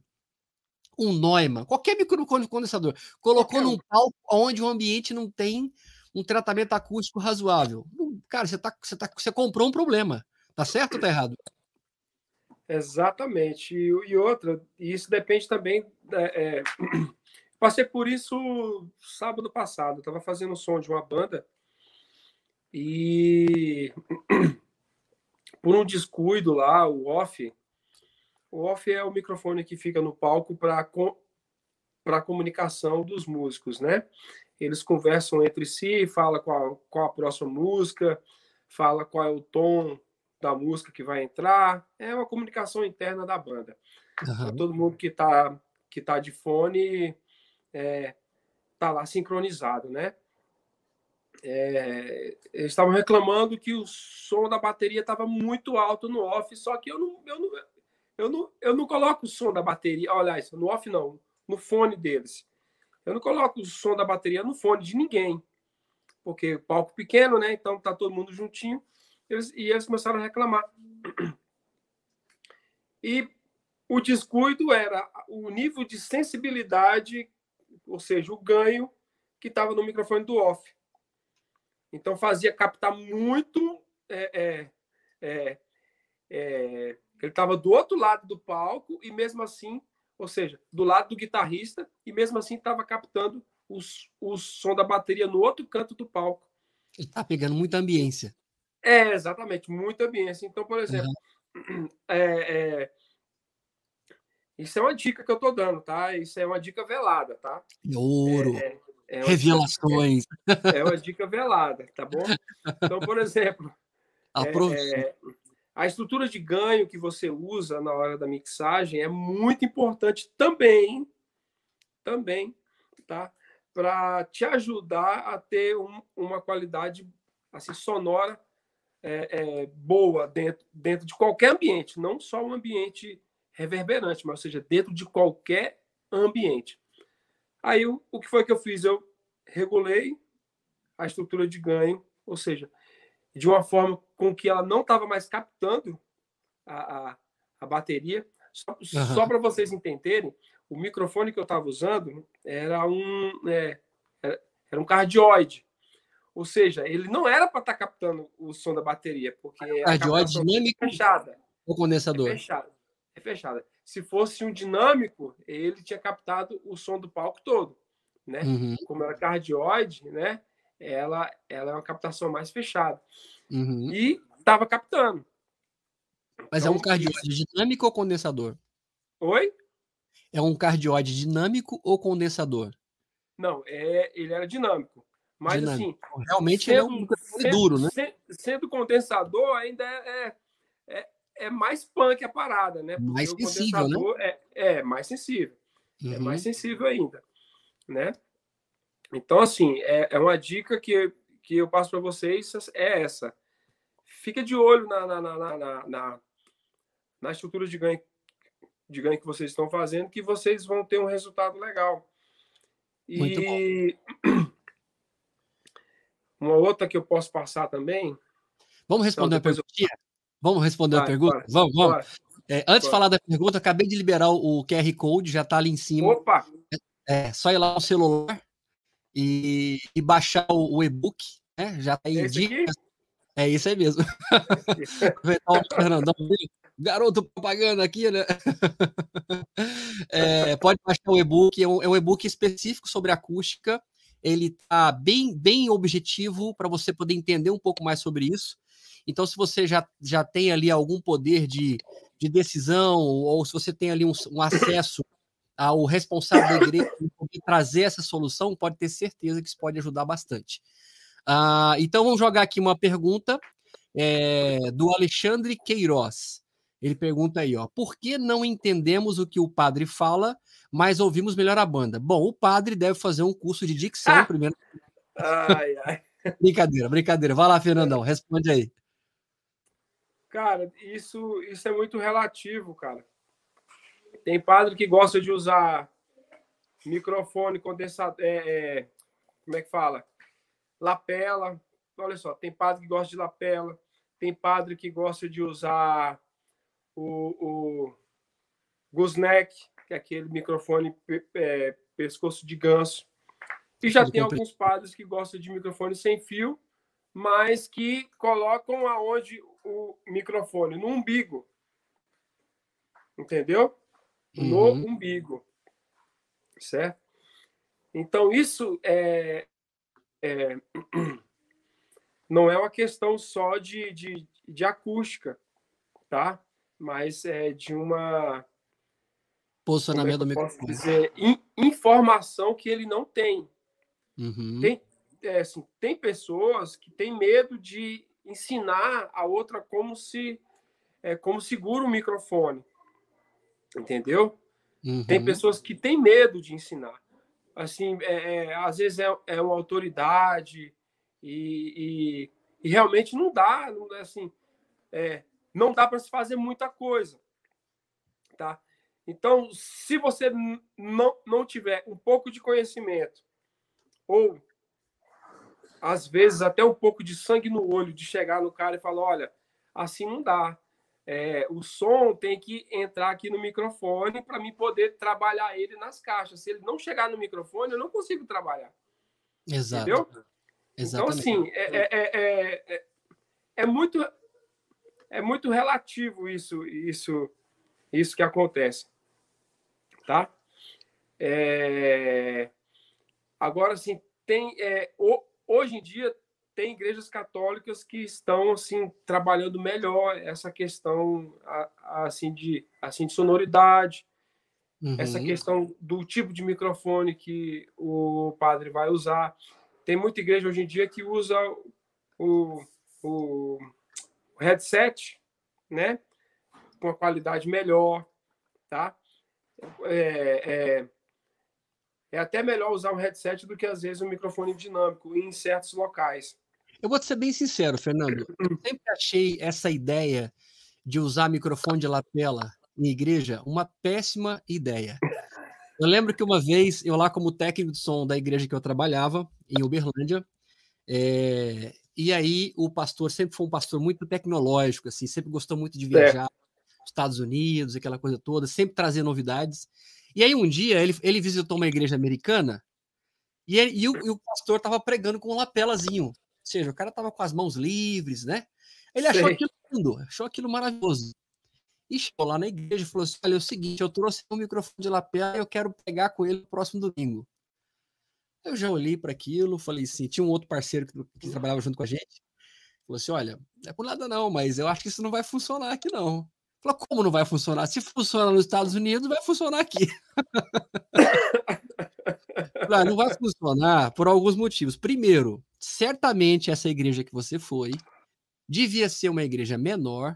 um Neumann, qualquer microcondensador, colocou num palco onde o ambiente não tem um tratamento acústico razoável. Cara, você, tá, você, tá, você comprou um problema. Tá certo ou tá errado? Exatamente. E, e outra, e isso depende também. É, é, [CLEARS THROAT] passei por isso sábado passado. Estava fazendo o som de uma banda e [CLEARS THROAT] por um descuido lá, o off, o off é o microfone que fica no palco para para comunicação dos músicos, né? Eles conversam entre si, fala qual, qual a próxima música, fala qual é o tom da música que vai entrar. É uma comunicação interna da banda. Uhum. Todo mundo que está que tá de fone é, tá lá sincronizado, né? É, eles estavam reclamando que o som da bateria estava muito alto no off, só que eu não, eu não, eu não, eu não coloco o som da bateria, olha isso, no off não, no fone deles. Eu não coloco o som da bateria no fone de ninguém, porque palco pequeno, né? Então tá todo mundo juntinho. Eles, e eles começaram a reclamar. E o descuido era o nível de sensibilidade, ou seja, o ganho que estava no microfone do off. Então fazia captar muito é, é, é, é ele estava do outro lado do palco e mesmo assim, ou seja, do lado do guitarrista e mesmo assim estava captando os, o som da bateria no outro canto do palco. Ele está pegando muita ambiência. É, exatamente, muita ambiência. Então, por exemplo, uhum. [CLEARS THROAT] é, é, isso é uma dica que eu estou dando, tá? Isso é uma dica velada, tá? Ouro. É, é, é Revelações. é, uma dica velada, tá bom? Então, por [LAUGHS] exemplo, é, a estrutura de ganho que você usa na hora da mixagem é muito importante também, também, tá? Para te ajudar a ter um, uma qualidade assim sonora é, é, boa dentro, dentro de qualquer ambiente, não só um ambiente reverberante, mas ou seja, dentro de qualquer ambiente. Aí o, o que foi que eu fiz? Eu regulei a estrutura de ganho, ou seja, de uma forma com que ela não estava mais captando a, a, a bateria. Só, uhum. só para vocês entenderem, o microfone que eu estava usando era um, é, era um cardioide. Ou seja, ele não era para estar tá captando o som da bateria, porque a cardioide dinâmico é fechada. O condensador. É fechada. É fechada. Se fosse um dinâmico, ele tinha captado o som do palco todo, né? Uhum. Como era cardioide, né? Ela, ela é uma captação mais fechada. Uhum. E estava captando. Mas então, é um cardioide dinâmico ou condensador? Oi? É um cardioide dinâmico ou condensador? Não, é, ele era dinâmico. Mas dinâmico. assim. Realmente sendo, é um sendo, duro, né? Sendo condensador, ainda é, é, é, é mais punk a parada, né? Porque mais sensível, né? É, é mais sensível. Uhum. É mais sensível ainda, né? Então, assim, é, é uma dica que, que eu passo para vocês é essa. Fica de olho na, na, na, na, na, na estrutura de ganho, de ganho que vocês estão fazendo, que vocês vão ter um resultado legal. E [CLEARS THROAT] uma outra que eu posso passar também. Vamos responder então, a pergunta? Eu... Vamos responder a pergunta? Vai, vamos, vamos. É, antes de falar da pergunta, acabei de liberar o QR Code, já está ali em cima. Opa! É, é só ir lá no celular, e, e baixar o, o e-book, né? Já tem é dicas. É isso aí mesmo. [LAUGHS] Fernandão, garoto propaganda aqui, né? É, pode baixar o e-book, é um, é um e-book específico sobre acústica. Ele tá bem, bem objetivo para você poder entender um pouco mais sobre isso. Então, se você já, já tem ali algum poder de, de decisão, ou se você tem ali um, um acesso ao responsável da igreja trazer essa solução, pode ter certeza que isso pode ajudar bastante. Uh, então, vamos jogar aqui uma pergunta é, do Alexandre Queiroz. Ele pergunta aí, ó, por que não entendemos o que o padre fala, mas ouvimos melhor a banda? Bom, o padre deve fazer um curso de dicção ah! primeiro. Ai, ai. [LAUGHS] brincadeira, brincadeira. Vai lá, Fernandão, responde aí. Cara, isso, isso é muito relativo, cara. Tem padre que gosta de usar microfone condensador, é, é, como é que fala? Lapela. Olha só, tem padre que gosta de lapela, tem padre que gosta de usar o, o que é aquele microfone é, pescoço de ganso. E já tem alguns padres que gostam de microfone sem fio, mas que colocam aonde o microfone? No umbigo. Entendeu? No uhum. umbigo. Certo? Então, isso é, é, não é uma questão só de, de, de acústica, tá? Mas é de uma posicionamento é do microfone. Dizer, in, informação que ele não tem. Uhum. Tem, é, assim, tem pessoas que têm medo de ensinar a outra como se é, como segura o microfone, entendeu? Uhum. Tem pessoas que têm medo de ensinar assim, é, é, às vezes é, é uma autoridade e, e, e, realmente não dá, não dá assim, é, não dá para se fazer muita coisa, tá? Então, se você não, não tiver um pouco de conhecimento ou às vezes até um pouco de sangue no olho de chegar no cara e falar, olha, assim não dá é, o som tem que entrar aqui no microfone para mim poder trabalhar ele nas caixas. Se ele não chegar no microfone, eu não consigo trabalhar. Exato. Entendeu? Exatamente. Então, assim, é, é, é, é, muito é muito relativo isso isso isso que acontece, tá? É... Agora, assim, tem é, hoje em dia tem igrejas católicas que estão assim trabalhando melhor essa questão assim de assim de sonoridade uhum. essa questão do tipo de microfone que o padre vai usar. Tem muita igreja hoje em dia que usa o, o headset né com a qualidade melhor tá? É, é, é até melhor usar um headset do que às vezes um microfone dinâmico em certos locais eu vou ser bem sincero, Fernando. Eu sempre achei essa ideia de usar microfone de lapela em igreja uma péssima ideia. Eu lembro que uma vez, eu lá como técnico de som da igreja que eu trabalhava, em Uberlândia, é, e aí o pastor sempre foi um pastor muito tecnológico, assim, sempre gostou muito de viajar é. Estados Unidos, aquela coisa toda, sempre trazer novidades. E aí um dia ele, ele visitou uma igreja americana e, ele, e, o, e o pastor estava pregando com um lapelazinho seja, o cara tava com as mãos livres, né? Ele achou Sei. aquilo lindo, achou aquilo maravilhoso. E chegou lá na igreja e falou assim: olha, é o seguinte, eu trouxe um microfone de lapela e eu quero pegar com ele no próximo domingo. Eu já olhei para aquilo, falei assim: tinha um outro parceiro que, que, trabalhava junto com a gente. Falou assim: olha, não é por nada não, mas eu acho que isso não vai funcionar aqui não. Falou: como não vai funcionar? Se funciona nos Estados Unidos, vai funcionar aqui. [LAUGHS] Ah, não vai funcionar por alguns motivos. Primeiro, certamente essa igreja que você foi devia ser uma igreja menor,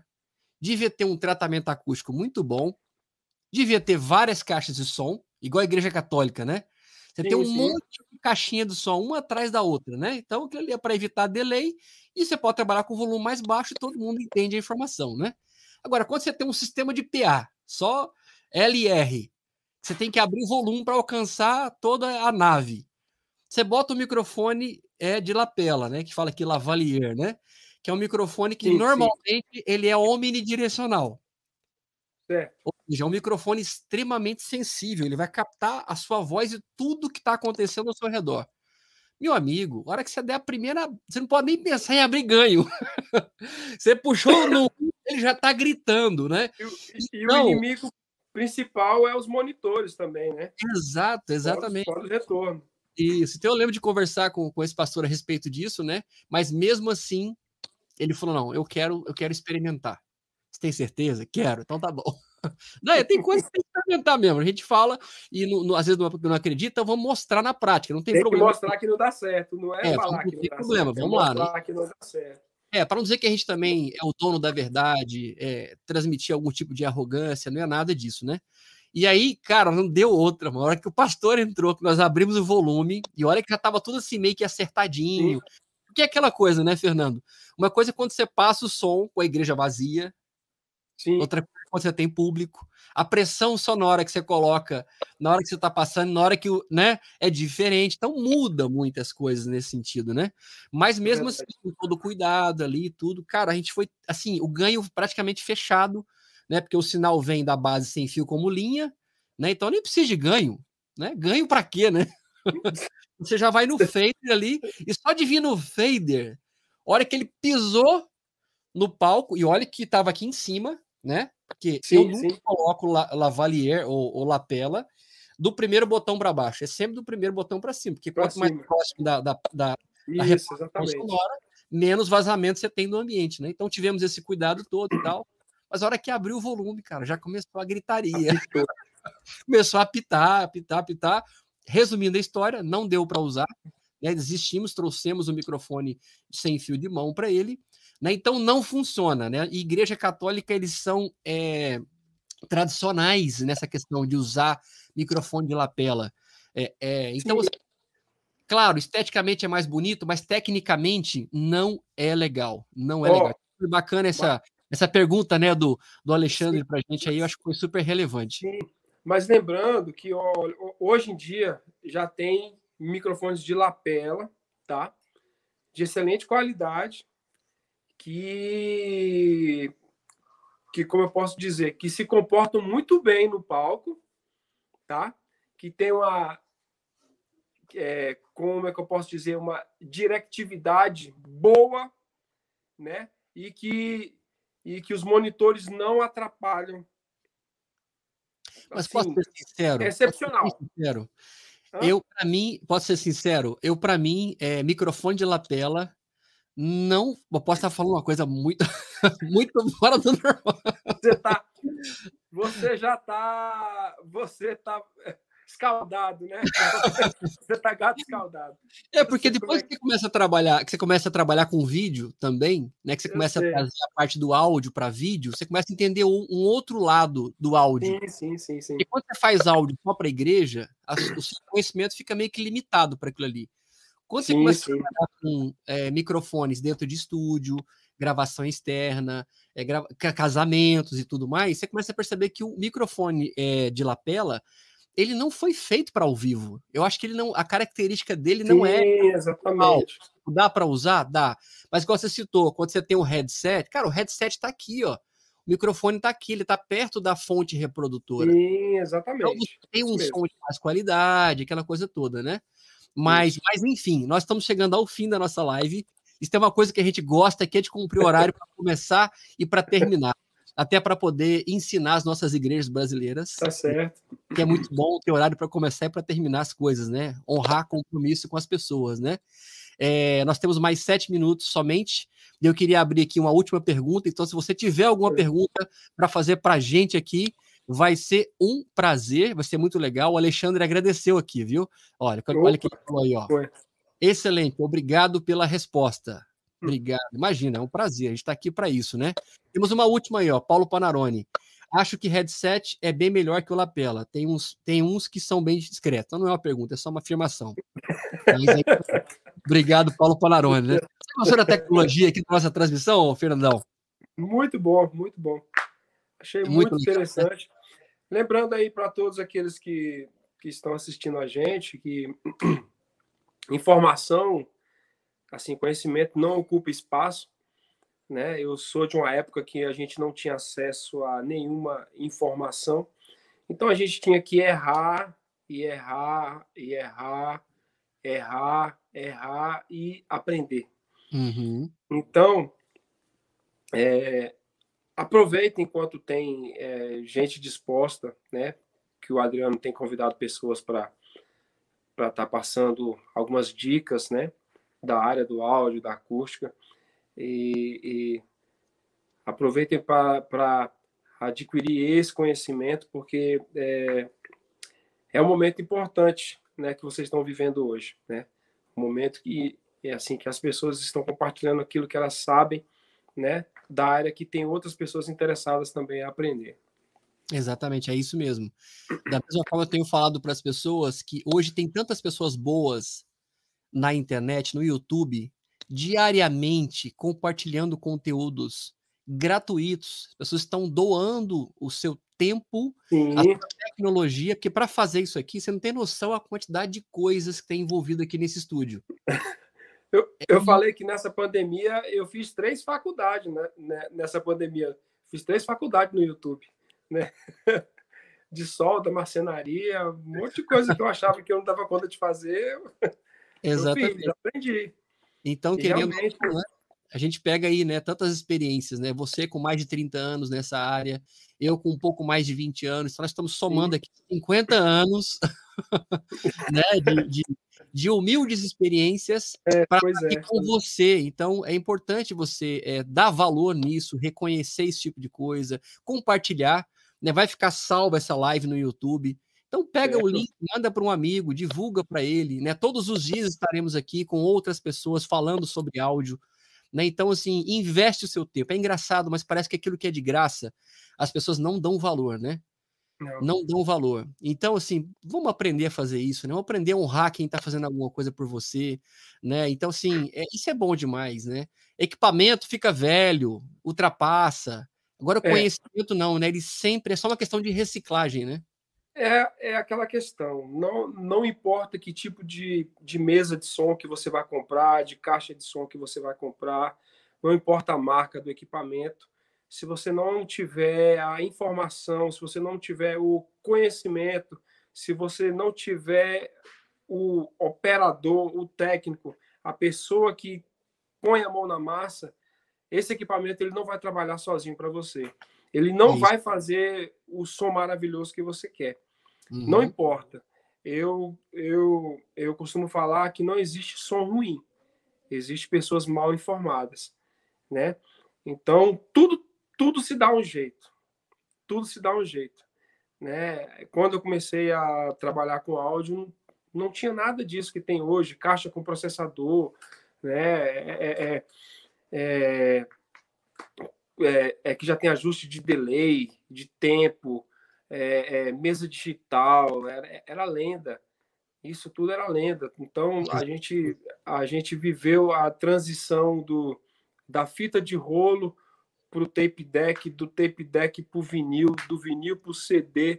devia ter um tratamento acústico muito bom, devia ter várias caixas de som, igual a igreja católica, né? Você sim, tem um sim. monte de caixinha de som, uma atrás da outra, né? Então, aquilo ali é para evitar delay e você pode trabalhar com volume mais baixo e todo mundo entende a informação, né? Agora, quando você tem um sistema de PA, só LR, você tem que abrir o volume para alcançar toda a nave. Você bota o microfone é de lapela, né? Que fala aqui lavalier, né? Que é um microfone que sim, normalmente sim. ele é omnidirecional. É. Ou seja, é um microfone extremamente sensível. Ele vai captar a sua voz e tudo que está acontecendo ao seu redor. Meu amigo, a hora que você der a primeira. Você não pode nem pensar em abrir ganho. [LAUGHS] você puxou no. Ele já está gritando, né? E, então, o inimigo principal é os monitores também, né? Exato, exatamente. Fora, fora retorno. Isso. Então eu lembro de conversar com, com esse pastor a respeito disso, né? Mas mesmo assim, ele falou: não, eu quero, eu quero experimentar. Você tem certeza? Quero, então tá bom. [LAUGHS] Não, é, tem coisa que tem que experimentar mesmo. A gente fala e no, no, às vezes não, não acredita, vamos mostrar na prática. Não tem, tem problema. Que mostrar que não dá certo, não é, é falar que não problema. certo. Vamos lá, né? que não dá certo. É, para não dizer que a gente também é o dono da verdade, é, transmitir algum tipo de arrogância, não é nada disso, né? E aí, cara, não deu outra, mano. A hora que o pastor entrou, que nós abrimos o volume, e olha que já tava tudo assim meio que acertadinho. Sim. Porque é aquela coisa, né, Fernando? Uma coisa é quando você passa o som com a igreja vazia, Sim. outra coisa é quando você tem público. A pressão sonora que você coloca na hora que você está passando, na hora que né, é diferente. Então muda muitas coisas nesse sentido, né? Mas mesmo é assim, com todo cuidado ali e tudo, cara, a gente foi assim, o ganho praticamente fechado, né? Porque o sinal vem da base sem fio como linha, né? Então nem precisa de ganho, né? Ganho para quê, né? [LAUGHS] Você já vai no fader ali e só de vir no fader, hora que ele pisou no palco e olha que estava aqui em cima, né? Porque sim, eu nunca sim. coloco la, Lavalier ou, ou lapela do primeiro botão para baixo, é sempre do primeiro botão para cima, porque pra quanto cima. mais próximo da, da, da, Isso, da sonora, menos vazamento você tem no ambiente, né? Então tivemos esse cuidado todo e tal. Mas a hora que abriu o volume, cara, já começou a gritaria. [LAUGHS] começou a apitar, apitar, apitar. Resumindo a história, não deu para usar. Né? Desistimos, trouxemos o microfone sem fio de mão para ele. Né? Então não funciona. Né? E Igreja Católica, eles são é, tradicionais nessa questão de usar microfone de lapela. É, é, então, você, claro, esteticamente é mais bonito, mas tecnicamente não é legal. Não é oh, legal. Foi bacana essa, essa pergunta né, do, do Alexandre para a gente aí, eu acho que foi super relevante. Sim. Mas lembrando que ó, hoje em dia já tem microfones de lapela, tá? De excelente qualidade, que, que como eu posso dizer, que se comportam muito bem no palco, tá? Que tem uma, é, como é que eu posso dizer, uma directividade boa, né? E que e que os monitores não atrapalham. Mas assim, posso ser sincero? É excepcional. Ser sincero. Eu, para mim, posso ser sincero, eu, para mim, é, microfone de lapela, não. Eu posso estar falando uma coisa muito, [LAUGHS] muito fora do normal. Você, tá, você já está. Você está escaldado, né? [LAUGHS] você tá gato escaldado. É, porque depois que você começa a trabalhar, que você começa a trabalhar com vídeo também, né? Que você começa a trazer a parte do áudio para vídeo, você começa a entender um, um, outro lado do áudio. Sim, sim, sim, sim. E quando você faz áudio só para a igreja, a, o seu conhecimento fica meio que limitado para aquilo ali. Quando você sim, começa sim. a trabalhar com é, microfones dentro de estúdio, gravação externa, é, casamentos e tudo mais, você começa a perceber que o microfone é, de lapela ele não foi feito para ao vivo. Eu acho que ele não, a característica dele não é Sim, é exatamente. Dá para usar, dá. Mas como você citou, quando você tem um headset, cara, o headset está aqui, ó. O microfone está aqui, ele está perto da fonte reprodutora. Sim, exatamente. Então, tem um som de mais qualidade, aquela coisa toda, né? Mas, mas enfim, nós estamos chegando ao fim da nossa live. Isso é uma coisa que a gente gosta, que é de cumprir o horário para começar e para terminar até para poder ensinar as nossas igrejas brasileiras. Tá certo. Que é muito bom ter horário para começar e para terminar as coisas, né? Honrar compromisso com as pessoas, né? É, nós temos mais sete minutos somente. E eu queria abrir aqui uma última pergunta. Então, se você tiver alguma pergunta para fazer para a gente aqui, vai ser um prazer, vai ser muito legal. O Alexandre agradeceu aqui, viu? Olha, olha que ele falou aí, ó. Excelente, obrigado pela resposta. Obrigado. Imagina, é um prazer. A gente está aqui para isso, né? Temos uma última aí, ó. Paulo Panarone. Acho que headset é bem melhor que o lapela. Tem uns, tem uns que são bem discretos. Então não é uma pergunta, é só uma afirmação. Aí, [LAUGHS] obrigado, Paulo Panarone. Né? Você gostou da tecnologia aqui da nossa transmissão, Fernandão? Muito bom, muito bom. Achei muito, muito interessante. Lembrando aí para todos aqueles que, que estão assistindo a gente que [CLEARS THROAT] informação assim, conhecimento não ocupa espaço, né? Eu sou de uma época que a gente não tinha acesso a nenhuma informação, então a gente tinha que errar e errar e errar, errar, errar e aprender. Uhum. Então, é, aproveita enquanto tem é, gente disposta, né? Que o Adriano tem convidado pessoas para para estar tá passando algumas dicas, né? Da área do áudio, da acústica, e, e aproveitem para adquirir esse conhecimento, porque é, é um momento importante né, que vocês estão vivendo hoje. Né? Um momento que é assim que as pessoas estão compartilhando aquilo que elas sabem né, da área que tem outras pessoas interessadas também a aprender. Exatamente, é isso mesmo. Da mesma forma, eu tenho falado para as pessoas que hoje tem tantas pessoas boas na internet, no YouTube, diariamente compartilhando conteúdos gratuitos. As pessoas estão doando o seu tempo, Sim. a sua tecnologia, porque para fazer isso aqui, você não tem noção a quantidade de coisas que tem envolvido aqui nesse estúdio. Eu, [LAUGHS] eu é falei que nessa pandemia eu fiz três faculdades, né? né nessa pandemia. Fiz três faculdades no YouTube, né? [LAUGHS] de solda, marcenaria, um monte de coisa que eu achava que eu não dava conta de fazer. [LAUGHS] Exatamente. Eu fiz, aprendi. Então, e querendo realmente... né? a gente pega aí, né, tantas experiências, né? Você com mais de 30 anos nessa área, eu com um pouco mais de 20 anos, então nós estamos somando aqui 50 anos [LAUGHS] né, de, de, de, humildes experiências é, para é. com você. Então, é importante você é, dar valor nisso, reconhecer esse tipo de coisa, compartilhar, né? Vai ficar salva essa live no YouTube. Então pega certo. o link, manda para um amigo, divulga para ele, né? Todos os dias estaremos aqui com outras pessoas falando sobre áudio, né? Então, assim, investe o seu tempo. É engraçado, mas parece que aquilo que é de graça, as pessoas não dão valor, né? Não. não dão valor. Então, assim, vamos aprender a fazer isso, né? Vamos aprender a honrar quem está fazendo alguma coisa por você, né? Então, assim, é, isso é bom demais, né? Equipamento fica velho, ultrapassa. Agora, o é. conhecimento não, né? Ele sempre é só uma questão de reciclagem, né? É, é aquela questão. Não, não importa que tipo de, de mesa de som que você vai comprar, de caixa de som que você vai comprar, não importa a marca do equipamento. Se você não tiver a informação, se você não tiver o conhecimento, se você não tiver o operador, o técnico, a pessoa que põe a mão na massa, esse equipamento ele não vai trabalhar sozinho para você. Ele não é vai fazer o som maravilhoso que você quer. Uhum. Não importa. Eu, eu, eu costumo falar que não existe som ruim. Existem pessoas mal informadas, né? Então, tudo, tudo se dá um jeito. Tudo se dá um jeito, né? Quando eu comecei a trabalhar com áudio, não, não tinha nada disso que tem hoje, caixa com processador, né? É, é, é, é, é que já tem ajuste de delay, de tempo, é, é, mesa digital, era, era lenda. Isso tudo era lenda. Então a gente a gente viveu a transição do da fita de rolo para o tape deck, do tape deck para o vinil, do vinil para o CD,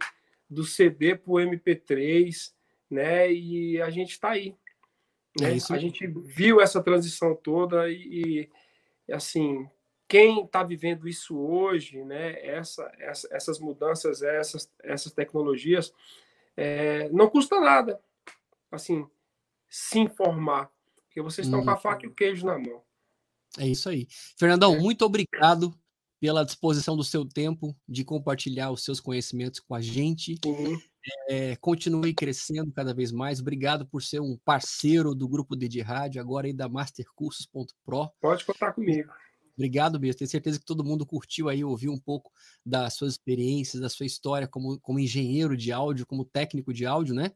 do CD para o MP3, né? E a gente está aí. Né? É a gente viu essa transição toda e, e assim quem está vivendo isso hoje, né, essa, essa, essas mudanças, essas, essas tecnologias, é, não custa nada, assim, se informar, porque vocês estão hum. com a faca e o queijo na mão. É isso aí. Fernandão, muito obrigado pela disposição do seu tempo de compartilhar os seus conhecimentos com a gente. Uhum. É, continue crescendo cada vez mais. Obrigado por ser um parceiro do grupo de Rádio, agora aí da Mastercursos.pro. Pode contar comigo. Obrigado mesmo. Tenho certeza que todo mundo curtiu aí, ouviu um pouco das suas experiências, da sua história como, como engenheiro de áudio, como técnico de áudio, né?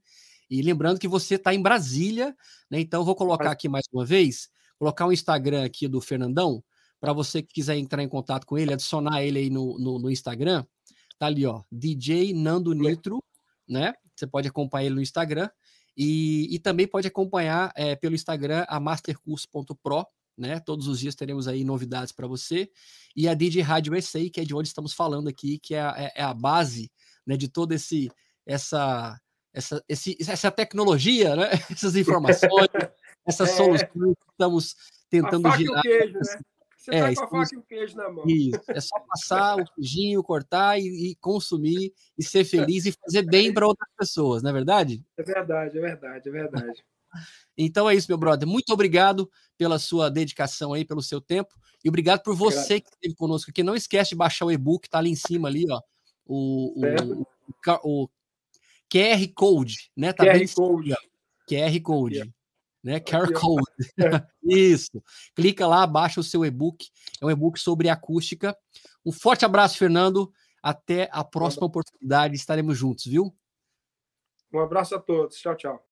E lembrando que você está em Brasília, né? Então vou colocar aqui mais uma vez, colocar o um Instagram aqui do Fernandão, para você que quiser entrar em contato com ele, adicionar ele aí no, no, no Instagram. Tá ali, ó, DJ Nando Nitro, né? Você pode acompanhar ele no Instagram. E, e também pode acompanhar é, pelo Instagram a mastercurso.pro, né? Todos os dias teremos aí novidades para você. E a DJ Rádio SA, que é de onde estamos falando aqui, que é a, é, é a base né, de toda esse, essa, essa, esse, essa tecnologia, né? [LAUGHS] essas informações, [LAUGHS] essas é. soluções que estamos tentando girar. Queijo, né? Você é, tá com a faca e o queijo na mão. Isso, é só passar o queijinho, cortar e, e, consumir e ser feliz e fazer bem para outras pessoas, não é verdade? É verdade, é verdade, é verdade. Então é isso, meu brother. Muito obrigado pela sua dedicação aí, pelo seu tempo. E obrigado por você obrigado. que esteve conosco aqui. Não esquece de baixar o e-book, tá ali em cima ali, ó. O, o, o, o QR Code, né? Tá QR Code. QR Code. Yeah. Né? QR Code. [LAUGHS] [LAUGHS] Isso. Clica lá, baixa o seu e-book. É um e-book sobre acústica. Um forte abraço, Fernando. Até a próxima oportunidade. Estaremos juntos, viu? Um abraço a todos. Tchau, tchau.